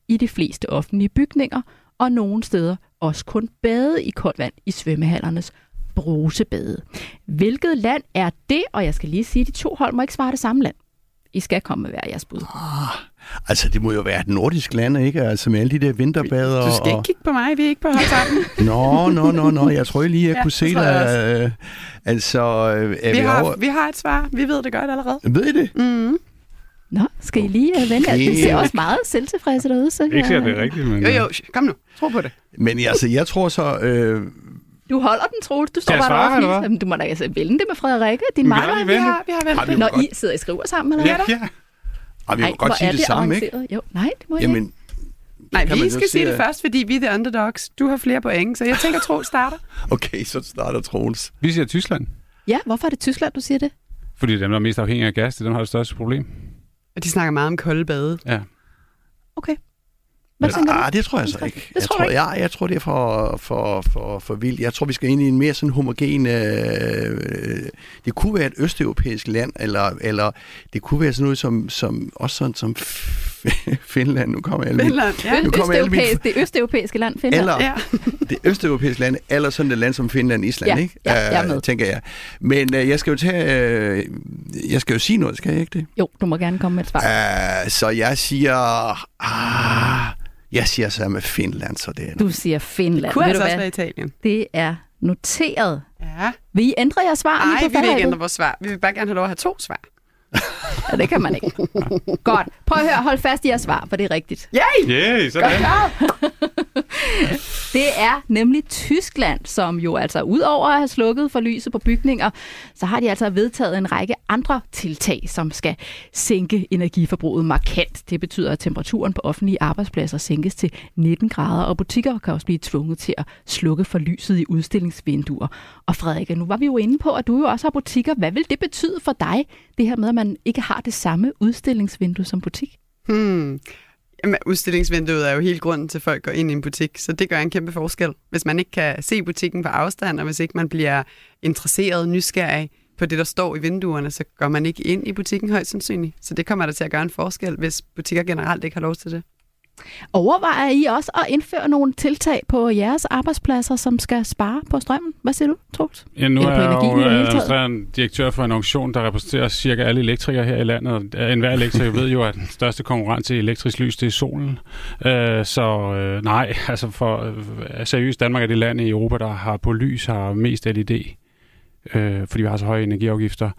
i de fleste offentlige bygninger, og nogle steder også kun bade i koldt vand i svømmehallernes brusebade. Hvilket land er det? Og jeg skal lige sige, at de to hold må ikke svare det samme land. I skal komme med hver jeres bud. Altså, det må jo være et nordisk land, ikke? Altså, med alle de der vinterbader. Du skal ikke og... kigge på mig, vi er ikke på hold sammen. Nå, nå, nå, nå. Jeg tror lige, jeg Ja, kunne se dig. øh, Altså, øh, er Vi vi, har, over... vi har et svar, vi ved det godt allerede. Ved I det? Mm. Nå, skal I lige uh, vente? Okay. Det ser også meget selvtilfredse derude. Så, Ikke sikkert, det er rigtigt, men... Jo, jo, kom nu, tro på det. Men altså, jeg tror så... Øh, Du holder den, Troels. Du står bare svare, hvad? Jamen, Du må da altså vende det med Frederikke, din Vi makker. Vi ventet. har, vi har. Har vi- Når. I sidder og skriver sammen, eller Ja, hvad? ja. og vi må Ej, godt sige det samme, ikke? Jo, nej, det må jeg ikke. Jamen, Nej, kan man vi skal sige, det først, fordi vi er the underdogs. Du har flere point, så jeg tænker, tro starter. okay, så starter Troels. Vi siger Tyskland, Ja, hvorfor er det Tyskland, du siger det? fordi dem, der er mest afhængige af gas, det er dem, der har det største problem. Og de snakker meget om kolde bade. Ja. Okay. Hvad tænker du? Ah, det tror jeg så Det ikke. tror jeg, tror, ikke? ja, jeg tror, det er for, for, for, for vildt. Jeg tror, vi skal ind i en mere sådan homogen... Øh, det kunne være et østeuropæisk land, eller, eller det kunne være sådan noget som, som også sådan som Finland. Nu kommer alle Finland, ja. Nu kommer alle mine- Østeuropæisk, det østeuropæiske land, Finland. Eller ja. det østeuropæiske land, eller sådan et land som Finland, Island, Ja, ikke? ja, jeg er Øh, med. tænker jeg. Men øh, jeg skal jo tage... Øh, jeg skal jo sige noget, skal jeg ikke det? Jo, du må gerne komme med et svar. Uh, så jeg siger... Ah, jeg siger så med Finland, så det er... Du siger Finland. Kunne Ved altså også være Italien. Det er noteret. Ja. Vil I ændre jeres svar? Nej, vi vil ikke ændre vores svar. Vi vil bare gerne have lov at have to svar. Ja, det kan man ikke. Godt. Prøv at høre, hold fast i jeres svar, for det er rigtigt. Yay! Yeah, sådan. Det er nemlig Tyskland, som jo altså udover at have slukket for lyset på bygninger, så har de altså vedtaget en række andre tiltag, som skal sænke energiforbruget markant. Det betyder, at temperaturen på offentlige arbejdspladser sænkes til 19 grader, og butikker kan også blive tvunget til at slukke for lyset i udstillingsvinduer. Og Frederikke, nu var vi jo inde på, at du jo også har butikker. Hvad vil det betyde for dig, det her med, at man ikke har det samme udstillingsvindue som butik? Hmm. Jamen, udstillingsvinduet er jo hele grunden til, at folk går ind i en butik, så det gør en kæmpe forskel. Hvis man ikke kan se butikken på afstand, og hvis ikke man bliver interesseret, nysgerrig på det, der står i vinduerne, så går man ikke ind i butikken højst sandsynligt. Så det kommer der til at gøre en forskel, hvis butikker generelt ikke har lov til det. Overvejer I også at indføre nogle tiltag på jeres arbejdspladser, som skal spare på strømmen? Hvad siger du, Troels? Ja, nu Eller er jeg jo taget? administrerende direktør for en auktion, der repræsenterer cirka alle elektrikere her i landet. Og enhver elektriker ved jo, at den største konkurrent til elektrisk lys, det er solen. Øh, så øh, nej, altså for øh, seriøst, Danmark er det land i Europa, der har på lys har mest LED. Øh, fordi vi har så høje energiafgifter.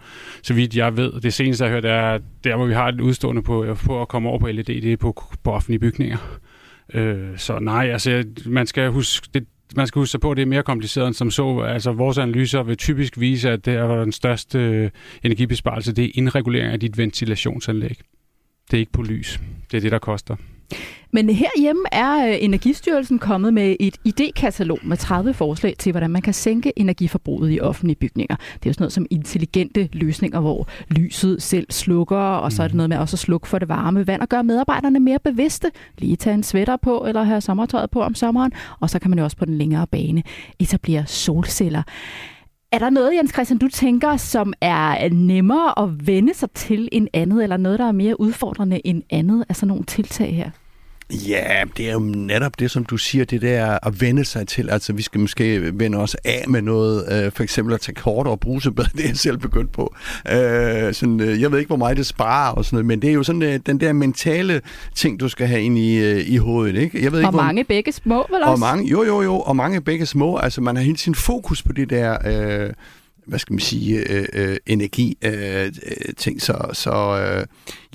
Så vidt jeg ved, det seneste jeg har hørt, er, at der hvor vi har et udstående på, øh, på at komme over på LED, det er på, på offentlige bygninger. Øh, så nej, altså man skal huske, det, man skal huske sig på, at det er mere kompliceret end som så. Altså, vores analyser vil typisk vise, at det er den største øh, energibesparelse, det er indregulering af dit ventilationsanlæg. Det er ikke på lys. Det er det, der koster. Men herhjemme er øh, Energistyrelsen kommet med et idékatalog med 30 forslag til, hvordan man kan sænke energiforbruget i offentlige bygninger. Det er jo sådan noget som intelligente løsninger, hvor lyset selv slukker, og så er det noget med også at slukke for det varme vand og gøre medarbejderne mere bevidste. Lige tage en sweater på eller have sommertøjet på om sommeren, og så kan man jo også på den længere bane etablere solceller. Er der noget, Jens Christian, du tænker, som er nemmere at vende sig til end andet, eller noget, der er mere udfordrende end andet af sådan nogle tiltag her? Ja, det er jo netop det, som du siger, det der at vende sig til. Altså, vi skal måske vende os af med noget, øh, for eksempel at tage kort og brusebad, det er jeg selv begyndt på. Øh, sådan, øh, jeg ved ikke, hvor meget det sparer og sådan noget, men det er jo sådan øh, den der mentale ting, du skal have ind i, øh, i hovedet, ikke? Jeg ved Og ikke, hvor, mange begge små, vel også? og mange, jo, jo, jo, og mange begge små. Altså, man har hele sin fokus på det der... Øh, hvad skal man sige, øh, øh, energi øh, øh, ting. Så, så øh,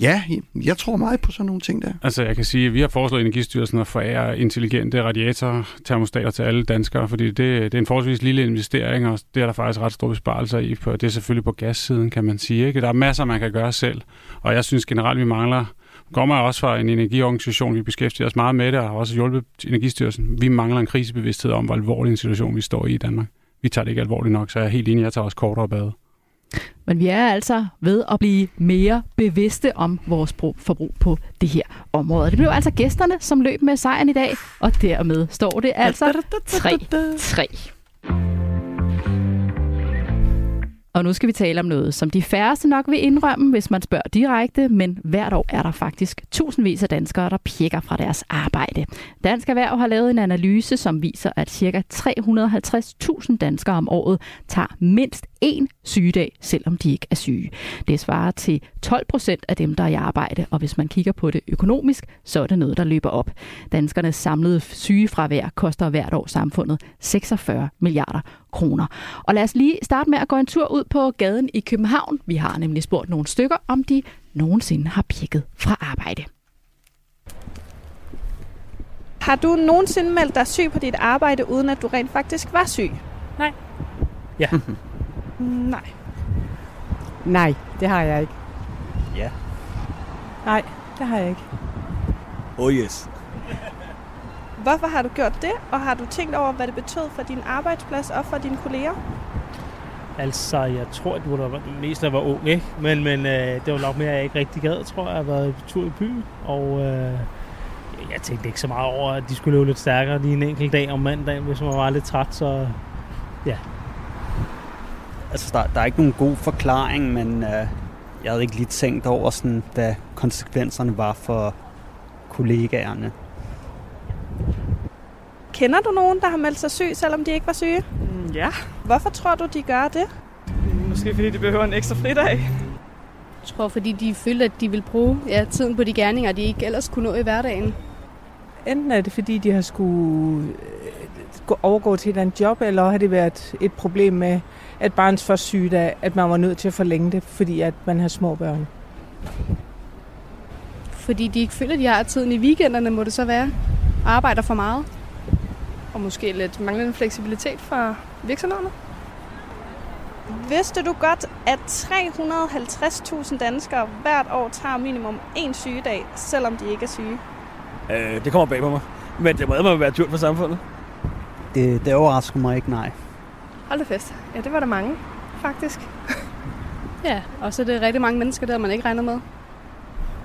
ja, jeg tror meget på sådan nogle ting der. Altså, jeg kan sige, at vi har foreslået Energistyrelsen at forære intelligente radiatorer, termostater til alle danskere, fordi det, det er en forholdsvis lille investering, og det er der faktisk ret store besparelser i. På, det er selvfølgelig på gassiden, kan man sige. Ikke? Der er masser, man kan gøre selv, og jeg synes generelt, vi mangler kommer også fra en energiorganisation, vi beskæftiger os meget med det, og har også hjulpet Energistyrelsen. Vi mangler en krisebevidsthed om, hvor alvorlig en situation vi står i i Danmark. Vi tager det ikke alvorligt nok, så jeg er helt enig, jeg tager også kortere bade. Men vi er altså ved at blive mere bevidste om vores brug- forbrug på det her område. Det blev altså gæsterne, som løb med sejren i dag, og dermed står det altså 3-3. Og nu skal vi tale om noget, som de færreste nok vil indrømme, hvis man spørger direkte, men hvert år er der faktisk tusindvis af danskere, der pjekker fra deres arbejde. Dansk Erhverv har lavet en analyse, som viser, at ca. 350.000 danskere om året tager mindst én sygedag, selvom de ikke er syge. Det svarer til 12 procent af dem, der er i arbejde, og hvis man kigger på det økonomisk, så er det noget, der løber op. Danskernes samlede sygefravær koster hvert år samfundet 46 milliarder kroner. Og lad os lige starte med at gå en tur ud på gaden i København. Vi har nemlig spurgt nogle stykker, om de nogensinde har pjekket fra arbejde. Har du nogensinde meldt dig syg på dit arbejde, uden at du rent faktisk var syg? Nej. Ja. Nej. Nej, det har jeg ikke. Ja. Nej, det har jeg ikke. Oh yes. Hvorfor har du gjort det, og har du tænkt over, hvad det betød for din arbejdsplads og for dine kolleger? Altså, jeg tror, at du var mest, der var ung, ikke? Men, men øh, det var nok mere, at jeg ikke rigtig gad, tror jeg. Jeg har været på tur i byen, og øh, jeg tænkte ikke så meget over, at de skulle løbe lidt stærkere lige en enkelt dag om mandagen, hvis man var lidt træt, så ja. Altså, der, der er ikke nogen god forklaring, men øh, jeg havde ikke lige tænkt over, sådan, hvad konsekvenserne var for kollegaerne. Kender du nogen, der har meldt sig syg, selvom de ikke var syge? Mm, Ja, Hvorfor tror du, de gør det? måske fordi de behøver en ekstra fridag. Jeg tror, fordi de følte, at de ville bruge ja, tiden på de gerninger, de ikke ellers kunne nå i hverdagen. Enten er det, fordi de har skulle øh, gå- overgå til et eller andet job, eller har det været et problem med, at barns første sygedag, at man var nødt til at forlænge det, fordi at man har små børn. Fordi de ikke føler, at de har tiden i weekenderne, må det så være. Arbejder for meget. Og måske lidt manglende fleksibilitet fra virksomhederne. Vidste du godt, at 350.000 danskere hvert år tager minimum én sygedag, selvom de ikke er syge? Øh, det kommer bag på mig. Men det må må være dyrt for samfundet. Det, det overrasker mig ikke, nej. Hold da fest. Ja, det var der mange, faktisk. Ja, og så er det rigtig mange mennesker der, man ikke regner med.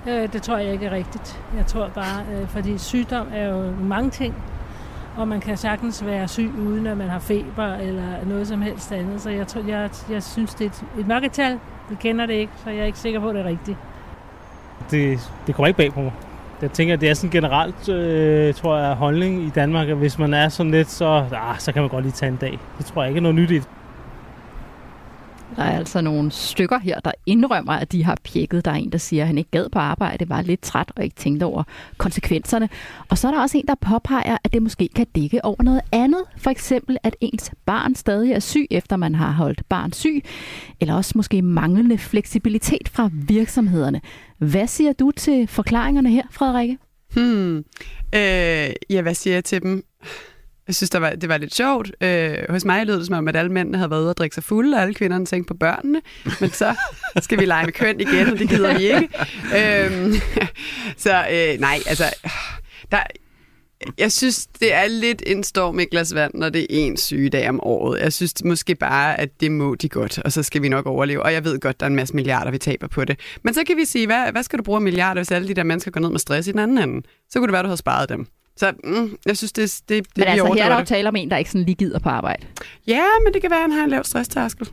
Øh, det tror jeg ikke er rigtigt. Jeg tror bare, øh, fordi sygdom er jo mange ting, og man kan sagtens være syg, uden at man har feber eller noget som helst andet. Så jeg, tror, jeg, jeg synes, det er et, et mørketal. Vi kender det ikke, så jeg er ikke sikker på, at det er rigtigt. Det, det kommer ikke bag på mig. Jeg tænker, det er sådan generelt, øh, tror jeg, holdning i Danmark, at hvis man er sådan lidt, så, ah, så kan man godt lige tage en dag. Det tror jeg ikke er noget nyt i. Der er altså nogle stykker her, der indrømmer, at de har pjekket. Der er en, der siger, at han ikke gad på arbejde, var lidt træt og ikke tænkte over konsekvenserne. Og så er der også en, der påpeger, at det måske kan dække over noget andet. For eksempel, at ens barn stadig er syg, efter man har holdt barn syg. Eller også måske manglende fleksibilitet fra virksomhederne. Hvad siger du til forklaringerne her, Frederikke? Hmm. Øh, ja, hvad siger jeg til dem? Jeg synes, der var, det var lidt sjovt. Øh, hos mig lød det som om, at alle mændene havde været ude og drikke sig fulde, og alle kvinderne tænkte på børnene. Men så skal vi lege med køn igen, og det gider vi ikke. Øh, så øh, nej, altså... Der, jeg synes, det er lidt en storm i glas vand, når det er en sygedag om året. Jeg synes måske bare, at det må de godt, og så skal vi nok overleve. Og jeg ved godt, der er en masse milliarder, vi taber på det. Men så kan vi sige, hvad, hvad skal du bruge milliarder, hvis alle de der mennesker går ned med stress i den anden ende? Så kunne det være, du havde sparet dem. Så mm, jeg synes, det, det, det Men altså, her er der jo tale om en, der ikke sådan lige gider på arbejde. Ja, men det kan være, at han har en lav stresstærskel.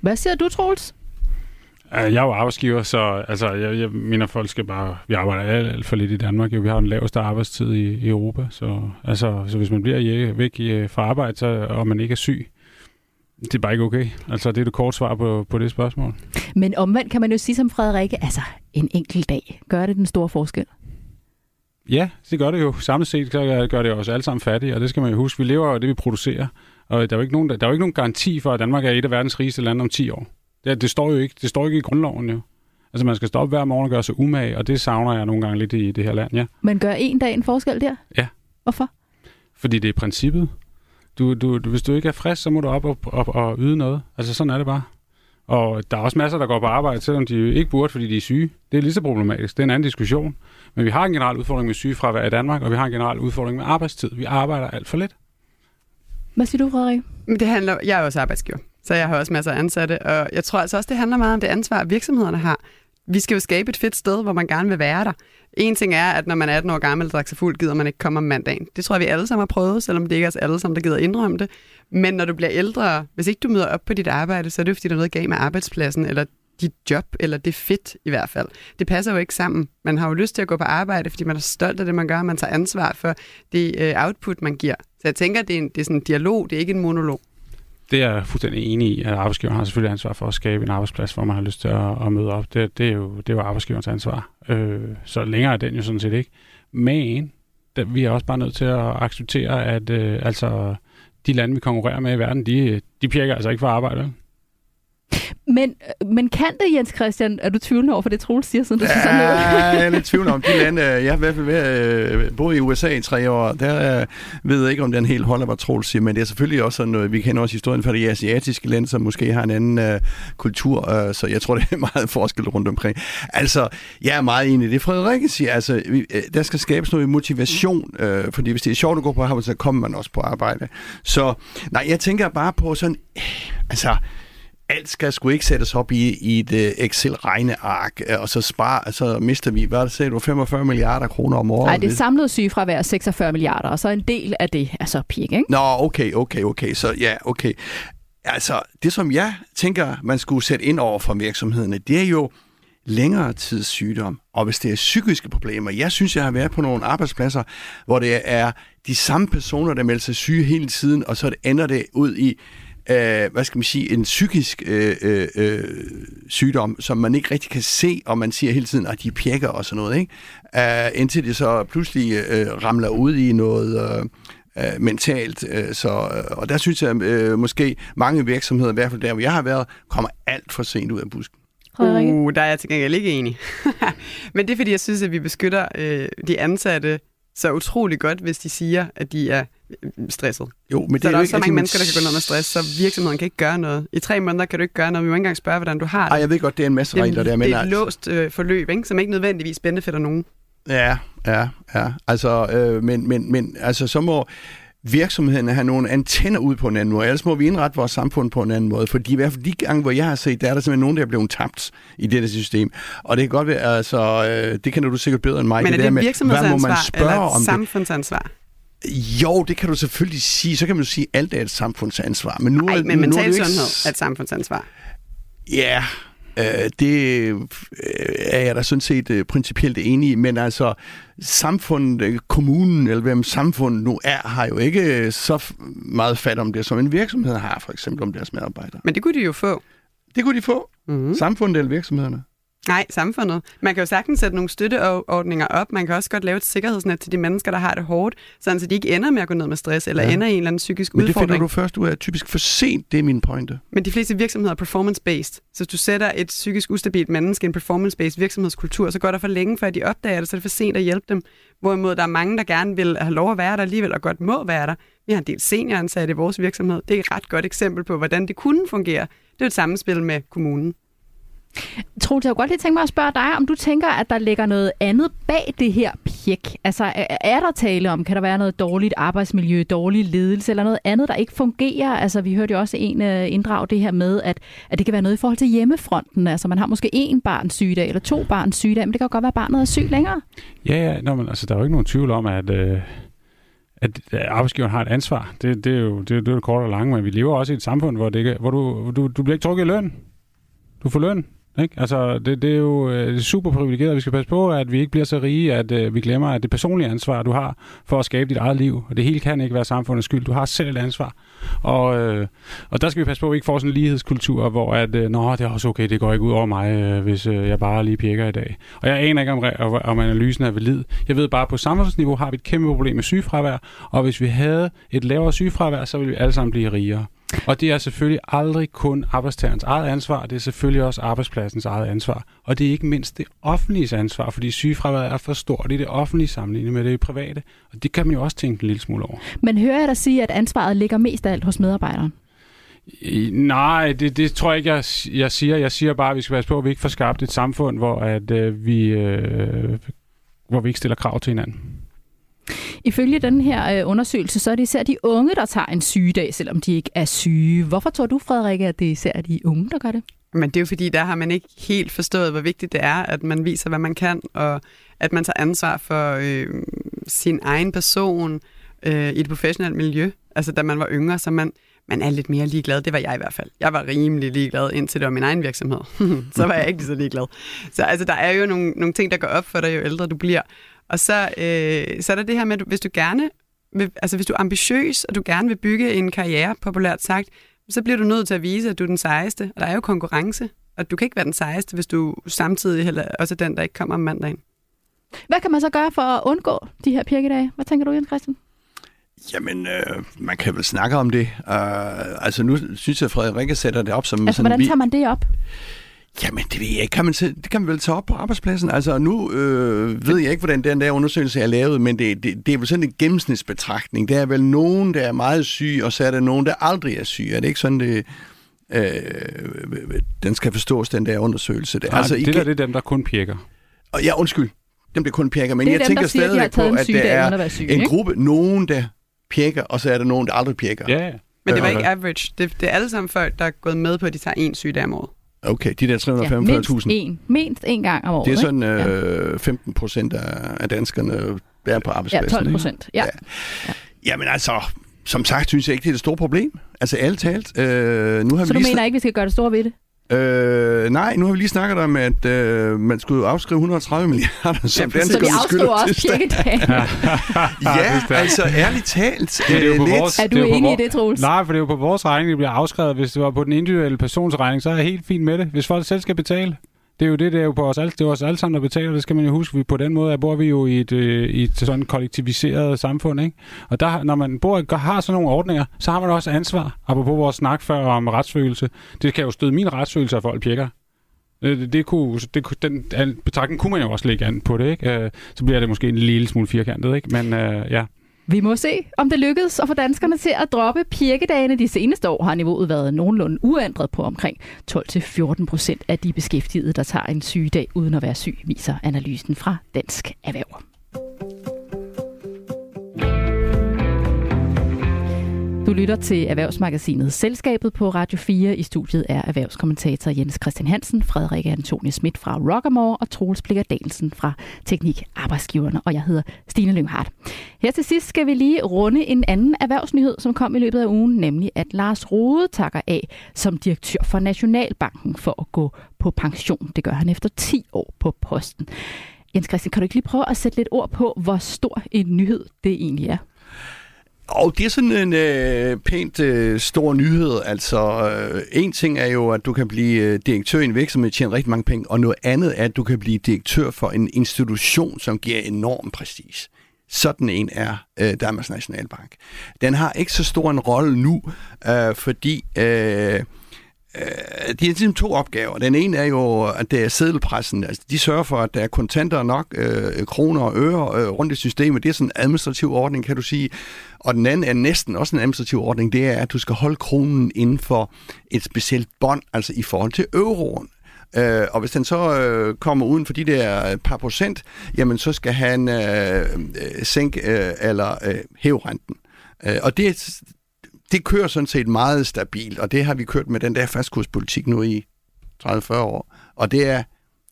Hvad siger du, Troels? Jeg er jo arbejdsgiver, så altså, jeg, jeg mener, folk skal bare... Vi arbejder alt, alt for lidt i Danmark. Jo. Vi har den laveste arbejdstid i, i Europa. Så, altså, så hvis man bliver væk i, fra arbejde, så, og man ikke er syg, det er bare ikke okay. Altså, det er det kort svar på, på det spørgsmål. Men omvendt kan man jo sige som Frederikke, altså en enkelt dag, gør det den store forskel? Ja, det gør det jo. Samlet set så gør det os alle sammen fattige, og det skal man jo huske. Vi lever af det, vi producerer. Og der er jo ikke nogen, der, der er jo ikke nogen garanti for, at Danmark er et af verdens rigeste lande om 10 år. Det, det står jo ikke. Det står ikke i grundloven jo. Altså man skal stoppe hver morgen og gøre sig umage, og det savner jeg nogle gange lidt i det her land, ja. Men gør en dag en forskel der? Ja. Hvorfor? Fordi det er princippet. Du, du, du, hvis du ikke er frisk, så må du op og, op og yde noget. Altså sådan er det bare. Og der er også masser, der går på arbejde, selvom de ikke burde, fordi de er syge. Det er lige så problematisk. Det er en anden diskussion. Men vi har en generel udfordring med sygefravær i Danmark, og vi har en generel udfordring med arbejdstid. Vi arbejder alt for lidt. Hvad siger du, Frederik? Det handler, jeg er også arbejdsgiver, så jeg har også masser af ansatte, og jeg tror altså også, det handler meget om det ansvar, virksomhederne har. Vi skal jo skabe et fedt sted, hvor man gerne vil være der. En ting er, at når man er 18 år gammel og drikker sig fuld, gider man ikke komme om mandagen. Det tror jeg, vi alle sammen har prøvet, selvom det ikke er os alle sammen, der gider indrømme det. Men når du bliver ældre, hvis ikke du møder op på dit arbejde, så er det jo, fordi der er noget galt med arbejdspladsen, eller dit job, eller det fedt i hvert fald. Det passer jo ikke sammen. Man har jo lyst til at gå på arbejde, fordi man er stolt af det, man gør, man tager ansvar for det øh, output, man giver. Så jeg tænker, det er, en, det er sådan en dialog, det er ikke en monolog. Det er jeg fuldstændig enig i, at arbejdsgiveren har selvfølgelig ansvar for at skabe en arbejdsplads, hvor man har lyst til at, at møde op. Det, det, er jo, det er jo arbejdsgiverens ansvar. Øh, så længere er den jo sådan set ikke. Men der, vi er også bare nødt til at acceptere, at øh, altså, de lande, vi konkurrerer med i verden, de, de pjekker altså ikke for arbejde. Men, men kan det, Jens Christian? Er du tvivlende over for det, Troels siger, sådan, du ja, sådan noget? jeg er lidt tvivl om de lande. Jeg har i hvert fald været, boet i USA i tre år. Der øh, ved jeg ikke, om den helt holder, hvad Troels siger, men det er selvfølgelig også sådan noget, vi kender også historien fra de asiatiske lande, som måske har en anden uh, kultur, uh, så jeg tror, det er meget forskel rundt omkring. Altså, jeg er meget enig i det, Frederikke siger. Altså, vi, uh, der skal skabes noget motivation, uh, fordi hvis det er sjovt at gå på arbejde, så kommer man også på arbejde. Så, nej, jeg tænker bare på sådan, altså, alt skal sgu ikke sættes op i, i et uh, Excel-regneark, uh, og så spare, så mister vi, hvad sagde du, 45 milliarder kroner om året? Nej, det er samlet sygefravær 46 milliarder, og så en del af det er så pik, ikke? Nå, okay, okay, okay, så ja, okay. Altså, det som jeg tænker, man skulle sætte ind over for virksomhederne, det er jo længere tids sygdom, og hvis det er psykiske problemer. Jeg synes, jeg har været på nogle arbejdspladser, hvor det er de samme personer, der melder sig syge hele tiden, og så ender det ud i øh, hvad skal man sige, en psykisk øh, øh, sygdom, som man ikke rigtig kan se, og man siger hele tiden, at de pjekker og sådan noget, ikke? Uh, indtil det så pludselig øh, ramler ud i noget... Øh, øh, mentalt. Øh, så, øh, og der synes jeg øh, måske mange virksomheder, i hvert fald der, hvor jeg har været, kommer alt for sent ud af busken. Uh, der er jeg til gengæld ikke enig. Men det er fordi, jeg synes, at vi beskytter øh, de ansatte så utrolig godt, hvis de siger, at de er stresset. Jo, men det så er der er ikke så mange mennesker, der kan gå ned med stress, så virksomheden kan ikke gøre noget. I tre måneder kan du ikke gøre noget. Vi må ikke engang spørge, hvordan du har det. Ej, jeg ved godt, det er en masse regler der. Men det er et låst øh, forløb, ikke? som ikke nødvendigvis benefiter nogen. Ja, ja, ja. Altså, øh, men, men, men altså, så må virksomhederne have nogle antenner ud på en anden måde. Ellers må vi indrette vores samfund på en anden måde. Fordi i hvert fald de gange, hvor jeg har set, der er der simpelthen nogen, der er blevet tabt i dette system. Og det kan godt være, altså, øh, det kender du sikkert bedre end mig. Men er det med, virksomhedsansvar hvad må man spørge eller om det? Jo, det kan du selvfølgelig sige. Så kan man jo sige, at alt er et samfundsansvar. Men nu, er- men nu er mental det jo ikke sundhed er et samfundsansvar. Ja, øh, det øh, er jeg da sådan set øh, principielt enig i, men altså samfundet, øh, kommunen eller hvem samfundet nu er, har jo ikke øh, så meget fat om det, som en virksomhed har, for eksempel om deres medarbejdere. Men det kunne de jo få. Det kunne de få. Mm-hmm. Samfundet eller virksomhederne. Nej, samfundet. Man kan jo sagtens sætte nogle støtteordninger op. Man kan også godt lave et sikkerhedsnet til de mennesker, der har det hårdt, sådan så de ikke ender med at gå ned med stress, eller Ja. ender i en eller anden psykisk Men det udfordring. finder du først ud af typisk for sent, det er min pointe. Men de fleste virksomheder er performance-based. Så hvis du sætter et psykisk ustabilt menneske i en performance-based virksomhedskultur, så går der for længe, før de opdager det, så er det for sent at hjælpe dem. Hvorimod der er mange, der gerne vil have lov at være der alligevel, og godt må være der. Vi har en del senioransatte i vores virksomhed. Det er et ret godt eksempel på, hvordan det kunne fungere. Det er et samspil med kommunen. Troels, jeg kunne godt lige tænke mig at spørge dig, om du tænker, at der ligger noget andet bag det her pjek. Altså, er- der tale om, kan der være noget dårligt arbejdsmiljø, dårlig ledelse, eller noget andet, der ikke fungerer? Altså, vi hørte jo også en øh, inddrag det her med, at, at det kan være noget i forhold til hjemmefronten. Altså, man har måske én barns sygedag, eller to barns sygedag, men det kan jo godt være, at barnet er syg længere. Ja, ja. Nå, men, altså, der er jo ikke nogen tvivl om, at, øh, at arbejdsgiveren har et ansvar. Det, det er jo det, det, er kort og langt, men vi lever også i et samfund, hvor, det ikke, hvor du, du, du bliver ikke trukket i løn. Du får løn. Ikke? Altså, det, det er jo øh, super privilegeret. Vi skal passe på, at vi ikke bliver så rige, at øh, vi glemmer, at det personlige ansvar, du har for at skabe dit eget liv, og det hele kan ikke være samfundets skyld. Du har selv et ansvar. Og, øh, og der skal vi passe på, at vi ikke får sådan en lighedskultur, hvor at, øh, Nå, det er også okay, det går ikke ud over mig, øh, hvis øh, jeg bare lige pjekker i dag. Og jeg aner ikke, om, om- om analysen er valid. Jeg ved bare, at på samfundsniveau har vi et kæmpe problem med sygefravær, og hvis vi havde et lavere sygefravær, så ville vi alle sammen blive rigere. Og det er selvfølgelig aldrig kun arbejdstagerens eget ansvar, det er selvfølgelig også arbejdspladsens eget ansvar. Og det er ikke mindst det offentlige ansvar, fordi sygefraværet er for stort i det offentlige sammenlignet med det private. Og det kan man jo også tænke en lille smule over. Men hører jeg dig sige, at ansvaret ligger mest af alt hos medarbejderen? Nej, det, det tror jeg ikke, jeg, jeg siger. Jeg siger bare, at vi skal passe på, at vi ikke får skabt et samfund, hvor, at, øh, vi, øh, hvor vi ikke stiller krav til hinanden. Ifølge den her øh, undersøgelse, så er det især de unge, der tager en sygedag, selvom de ikke er syge. Hvorfor tror du, Frederik, at det især er de unge, der gør det? Men det er jo fordi, der har man ikke helt forstået, hvor vigtigt det er, at man viser, hvad man kan, og at man tager ansvar for øh, sin egen person øh, i et professionelt miljø. Altså, da man var yngre, så man, man er lidt mere ligeglad. Det var jeg i hvert fald. Jeg var rimelig ligeglad, indtil det var min egen virksomhed. så var jeg ikke lige så ligeglad. Så altså, der er jo nogle, nogle ting, der går op for dig, jo ældre du bliver. Og så, øh, så er der det her med, at du- hvis du gerne vil, altså hvis du er ambitiøs, og du gerne vil bygge en karriere, populært sagt, så bliver du nødt til at vise, at du er den sejeste. Og der er jo konkurrence, og du kan ikke være den sejeste, hvis du samtidig heller også er den, der ikke kommer om mandagen. Hvad kan man så gøre for at undgå de her pirkedage? Hvad tænker du, Jens Christian? Jamen, øh, man kan vel snakke om det. Uh, altså, nu synes jeg, at Frederikke sætter det op som Altså, sådan... hvordan tager man det op? Jamen, det ved jeg ikke. Kan man, sætte- det kan man vel tage op på arbejdspladsen. Altså, nu øh, ved jeg ikke, hvordan den der undersøgelse er lavet, men det, det, det er vel sådan en gennemsnitsbetragtning. Der er vel nogen, der er meget syge, og så er der nogen, der aldrig er syge. Er det ikke sådan, det... Øh, den skal forstås, den der undersøgelse. Der. Nej, altså, det der det er dem, der kun pjekker. og ja, undskyld. Dem bliver kun pjekker, men jeg dem, tænker der siger, stadig på, en at der er syge, en ikke? gruppe, nogen, der pjekker, og så er der nogen, der aldrig pjekker. Ja, ja. Men det var ikke average. Det, det er alle sammen folk, der er gået med på, at de tager en sygedag om året. Okay, de der Ja, mindst 345.000. en. Mindst en gang om året. Det er ikke? sådan Ja. øh, 15 procent af, danskerne, der er på Ja, arbejdspladsen. 12 ikke? procent. Ja. Jamen altså, som sagt, synes jeg ikke, det er et stort problem. Altså, ærligt talt. Øh, nu har Så vi du mener ikke, vi skal gøre det store ved det? Øh, nej, nu har vi lige snakket om, at øh, man skulle afskrive 130 milliarder, som vi danskerne skylder også pirkedage. Ja, altså ærligt talt. Men det er jo øh, på vores- Er det er du jo på enig i det, Troels? Nej, for det er jo på vores regning, det bliver afskrevet. Hvis det var på den individuelle persons regning, så er jeg helt fint med det. Hvis folk selv skal betale. Det er jo det, det er jo på os alle, det er os alle sammen, der betaler, det skal man jo huske. Vi, på den måde bor vi jo i et, øh, i et sådan kollektiviseret samfund, ikke? Og der, når man bor, har sådan nogle ordninger, så har man også ansvar. Apropos vores snak før om retsfølelse. Det kan jo støde min retsfølelse, at folk pjekker. Øh, det, det kunne, det, kunne- den betragtning kunne man jo også lægge an på det, ikke? Øh, så bliver det måske en lille smule firkantet, ikke? Men øh, ja. Vi må se, om det lykkedes at få danskerne til at droppe pirkedagene. De seneste år har niveauet været nogenlunde uændret på omkring 12-14 procent af de beskæftigede, der tager en sygedag uden at være syg, viser analysen fra Dansk Erhverv. Lytter til Erhvervsmagasinet Selskabet på Radio 4. I studiet er erhvervskommentator Jens Christian Hansen, Frederik Antonie Schmidt fra Rockamore og Troels Blikker Dalsen fra Teknik Arbejdsgiverne. Og jeg hedder Stine Lynghardt. Her til sidst skal vi lige runde en anden erhvervsnyhed, som kom i løbet af ugen, nemlig at Lars Rode takker af som direktør for Nationalbanken for at gå på pension. Det gør han efter 10 år på posten. Jens Christian, kan du ikke lige prøve at sætte lidt ord på, hvor stor en nyhed det egentlig er? Og det er sådan en øh, pænt øh, stor nyhed. Altså, øh, en ting er jo, at du kan blive øh, direktør i en virksomhed, tjene rigtig mange penge, og noget andet er, at du kan blive direktør for en institution, som giver enorm prestige. Sådan en er øh, Danmarks Nationalbank. Den har ikke så stor en rolle nu, øh, fordi... Øh, Øh, de har ligesom to opgaver. Den ene er jo, at det er sædelpressen. Altså, de sørger for, at der er kontanter nok, øh, kroner og øre øh, rundt i systemet. Det er sådan en administrativ ordning, kan du sige. Og den anden er næsten også en administrativ ordning. Det er, at du skal holde kronen inden for et specielt bånd, altså i forhold til euroen. Øh, og hvis den så øh, kommer uden for de der øh, par procent, jamen så skal han øh, øh, sænke øh, eller øh, hæve renten. Øh, og det, det kører sådan set meget stabilt, og det har vi kørt med den der fastkurspolitik nu i 30-40 år. Og det er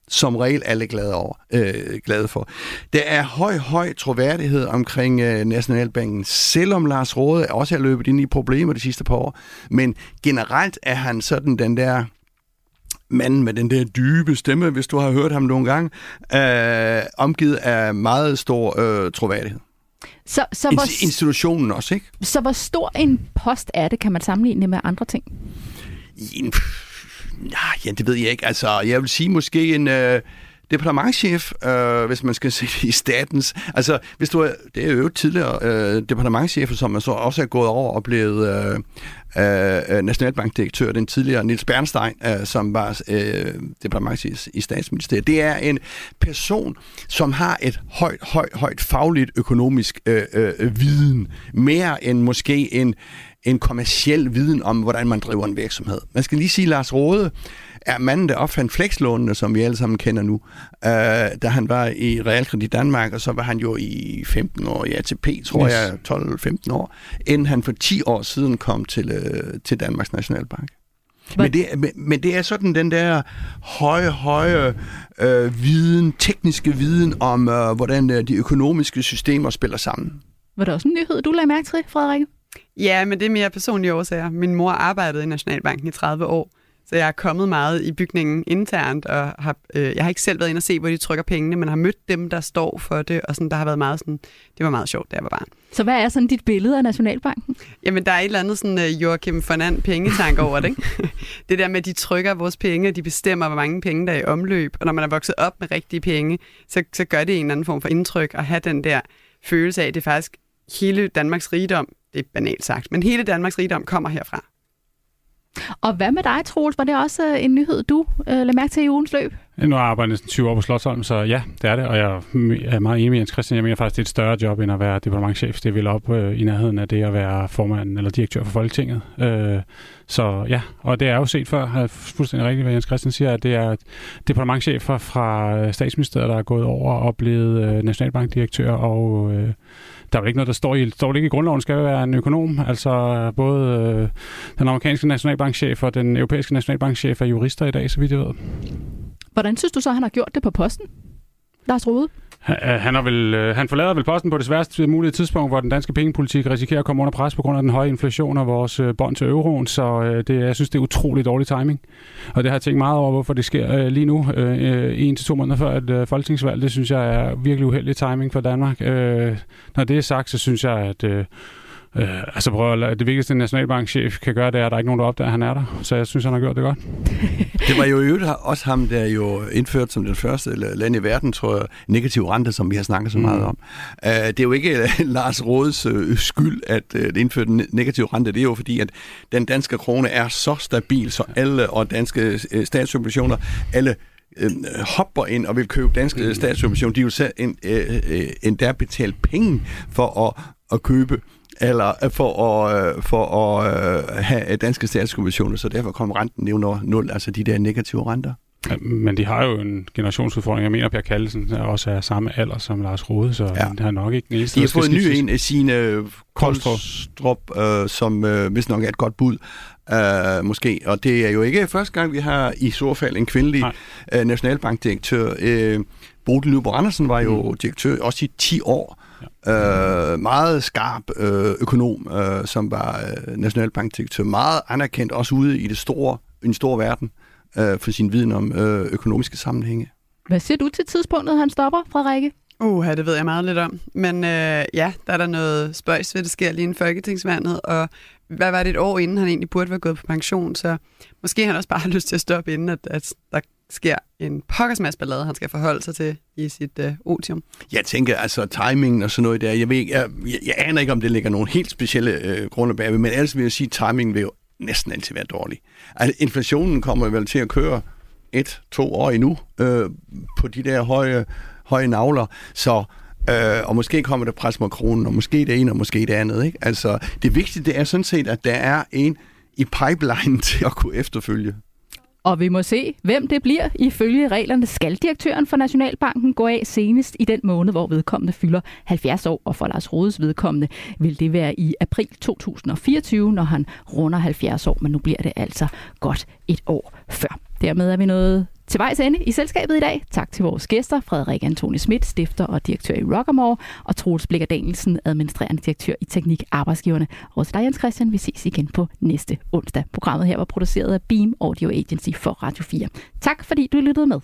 som regel alle glade, over, øh, glade for. Der er høj, høj troværdighed omkring øh, Nationalbanken, selvom Lars Råde også har løbet ind i problemer de sidste par år. Men generelt er han sådan den der mand med den der dybe stemme, hvis du har hørt ham nogle gange, øh, omgivet af meget stor øh, troværdighed. Så, så hvor, institutionen også, ikke? Så hvor stor en post er det, kan man sammenligne med andre ting? Ja, det ved jeg ikke. Altså, jeg vil sige måske en... Øh, departementchef, øh, hvis man skal se det i statens. Altså, hvis du er, det er jo tidligere øh, departementchef, som så også er gået over og blevet øh, øh, øh nationalbankdirektør, den tidligere Nils Bernstein, øh, som var øh, departementchef i statsministeriet. Det er en person, som har et højt, højt, højt fagligt økonomisk øh, øh, viden, mere end måske en en kommersiel viden om, hvordan man driver en virksomhed. Man skal lige sige, Lars Rode er manden, der opfandt flekslånene, som vi alle sammen kender nu. Uh, da han var i Realkredit Danmark, og så var han jo i 15 år i ATP, tror yes. jeg, 12-15 år, inden han for 10 år siden kom til, uh, til Danmarks Nationalbank. Men det, men, men det er sådan den der høje, høje øh, viden, tekniske viden om, øh, hvordan øh, de økonomiske systemer spiller sammen. Var det også en nyhed, du lagde mærke til, Frederik? Ja, men det er mere personlige årsager. Min mor arbejdede i Nationalbanken i 30 år, så jeg er kommet meget i bygningen internt, og har, øh, jeg har ikke selv været inde og se, hvor de trykker pengene, men har mødt dem, der står for det, og sådan, der har været meget sådan, det var meget sjovt, da jeg var barn. Så hvad er sådan dit billede af Nationalbanken? Jamen, der er et eller andet sådan uh, Joachim Fernand pengetank over det, ikke? det der med, at de trykker vores penge, og de bestemmer, hvor mange penge der er i omløb, og når man er vokset op med rigtige penge, så, så gør det en eller anden form for indtryk at have den der følelse af, at det er faktisk hele Danmarks rigdom, det er banalt sagt, men hele Danmarks rigdom kommer herfra. Og hvad med dig, Troels? Var det også øh, en nyhed, du øh, lagde mærke til i ugens løb? Nu har jeg arbejdet næsten 20 år på Slottsholm, så ja, det er det. Og jeg er meget enig med Jens Christian. Jeg mener faktisk, det er et større job, end at være departementchef. Det vil op øh, i nærheden af det at være formand eller direktør for Folketinget. Øh, så ja, og det er jo set før, er fuldstændig rigtigt, hvad Jens Christian siger, at det er departementchefer fra øh, statsministeriet, der er gået over og blevet øh, nationalbankdirektør og øh, der er vel ikke noget, der står i, står ikke i grundloven, skal være en økonom. Altså både øh, den amerikanske nationalbankchef og den europæiske nationalbankchef er jurister i dag, så vidt jeg ved. Hvordan synes du så, han har gjort det på posten, Lars Rode? Han, er vel, øh, han forlader vel posten på det sværeste mulige tidspunkt, hvor den danske pengepolitik risikerer at komme under pres på grund af den høje inflation og vores øh, bånd til euroen, så øh, det, jeg synes, det er utrolig dårlig timing. Og det har jeg tænkt meget over, hvorfor det sker lige nu, en til to måneder før et folketingsvalg. Det synes jeg er virkelig uheldig timing for Danmark. Når det er sagt, så synes jeg, at Øh, altså prøv at, det vigtigste en nationalbankchef kan gøre, det er, at der er ikke nogen, der opdager, at han er der. Så jeg synes, han har gjort det godt. det var jo i øvrigt også ham, der jo indført som den første land i verden, tror jeg, negativ rente, som vi har snakket så meget mm. om. Uh, det er jo ikke Lars Rådes uh, skyld, at uh, det indførte negativ rente. Det er jo fordi, at den danske krone er så stabil, så alle og danske statsobligationer, alle hopper ind og vil købe danske statsobligationer, de vil selv en, øh, endda betale penge for at, at købe eller øh, for at, øh, for at øh, have danske statskommissioner, så derfor kom renten under nul, altså de der negative renter. Ja, men de har jo en generationsudfordring. Jeg mener, Per Kallesen også er samme alder som Lars Rode, så ja. han er nok ikke den eneste, De har fået en ny en af sine Koldstrup, øh, som øh, vist nok er et godt bud, øh, måske. Og det er jo ikke første gang, vi har i så fald en kvindelig øh, nationalbankdirektør. Øh, Bodil Nyborg Andersen var jo mm. direktør også i 10 år. Øh, meget skarp øh, økonom, øh, som var øh, nationalbankdirektør. Meget anerkendt også ude i det store, i den store verden øh, for sin viden om øh, økonomiske sammenhænge. Hvad siger du til tidspunktet, han stopper, Frederikke? Uh, det ved jeg meget lidt om. Men øh, ja, der er der noget spøjs ved, det sker lige inden folketingsvandet, og hvad var det et år inden, han egentlig burde være gået på pension, så måske han også bare har lyst til at stoppe inden, at, at der sker en pokkersmads ballade, han skal forholde sig til i sit øh, otium. Jeg tænker, altså timingen og sådan noget der, jeg, ved, ikke- jeg, jeg, jeg aner ikke, om det ligger nogle helt specielle øh, grunde bagved, men ellers vil jeg sige, at timingen vil jo næsten altid være dårlig. Altså, inflationen kommer vel til at køre et, to år endnu øh, på de der høje, høje navler, så Øh, og måske kommer der pres mod kronen, og måske det ene, og måske det andet. Ikke? Altså, det vigtige det er sådan set, at der er en i pipeline til at kunne efterfølge. Og vi må se, hvem det bliver. Ifølge reglerne skal direktøren for Nationalbanken gå af senest i den måned, hvor vedkommende fylder 70 år. Og for Lars Rodes vedkommende vil det være i april 2024, når han runder 70 år. Men nu bliver det altså godt et år før. Dermed er vi nået til vejs ende i selskabet i dag. Tak til vores gæster, Frederik Antoni Schmidt, stifter og direktør i Rockamore, og Troels Blikker Danielsen, administrerende direktør i Teknik Arbejdsgiverne. Og dig, Jens Christian, vi ses igen på næste onsdag. Programmet her var produceret af Beam Audio Agency for Radio 4. Tak fordi du lyttede med.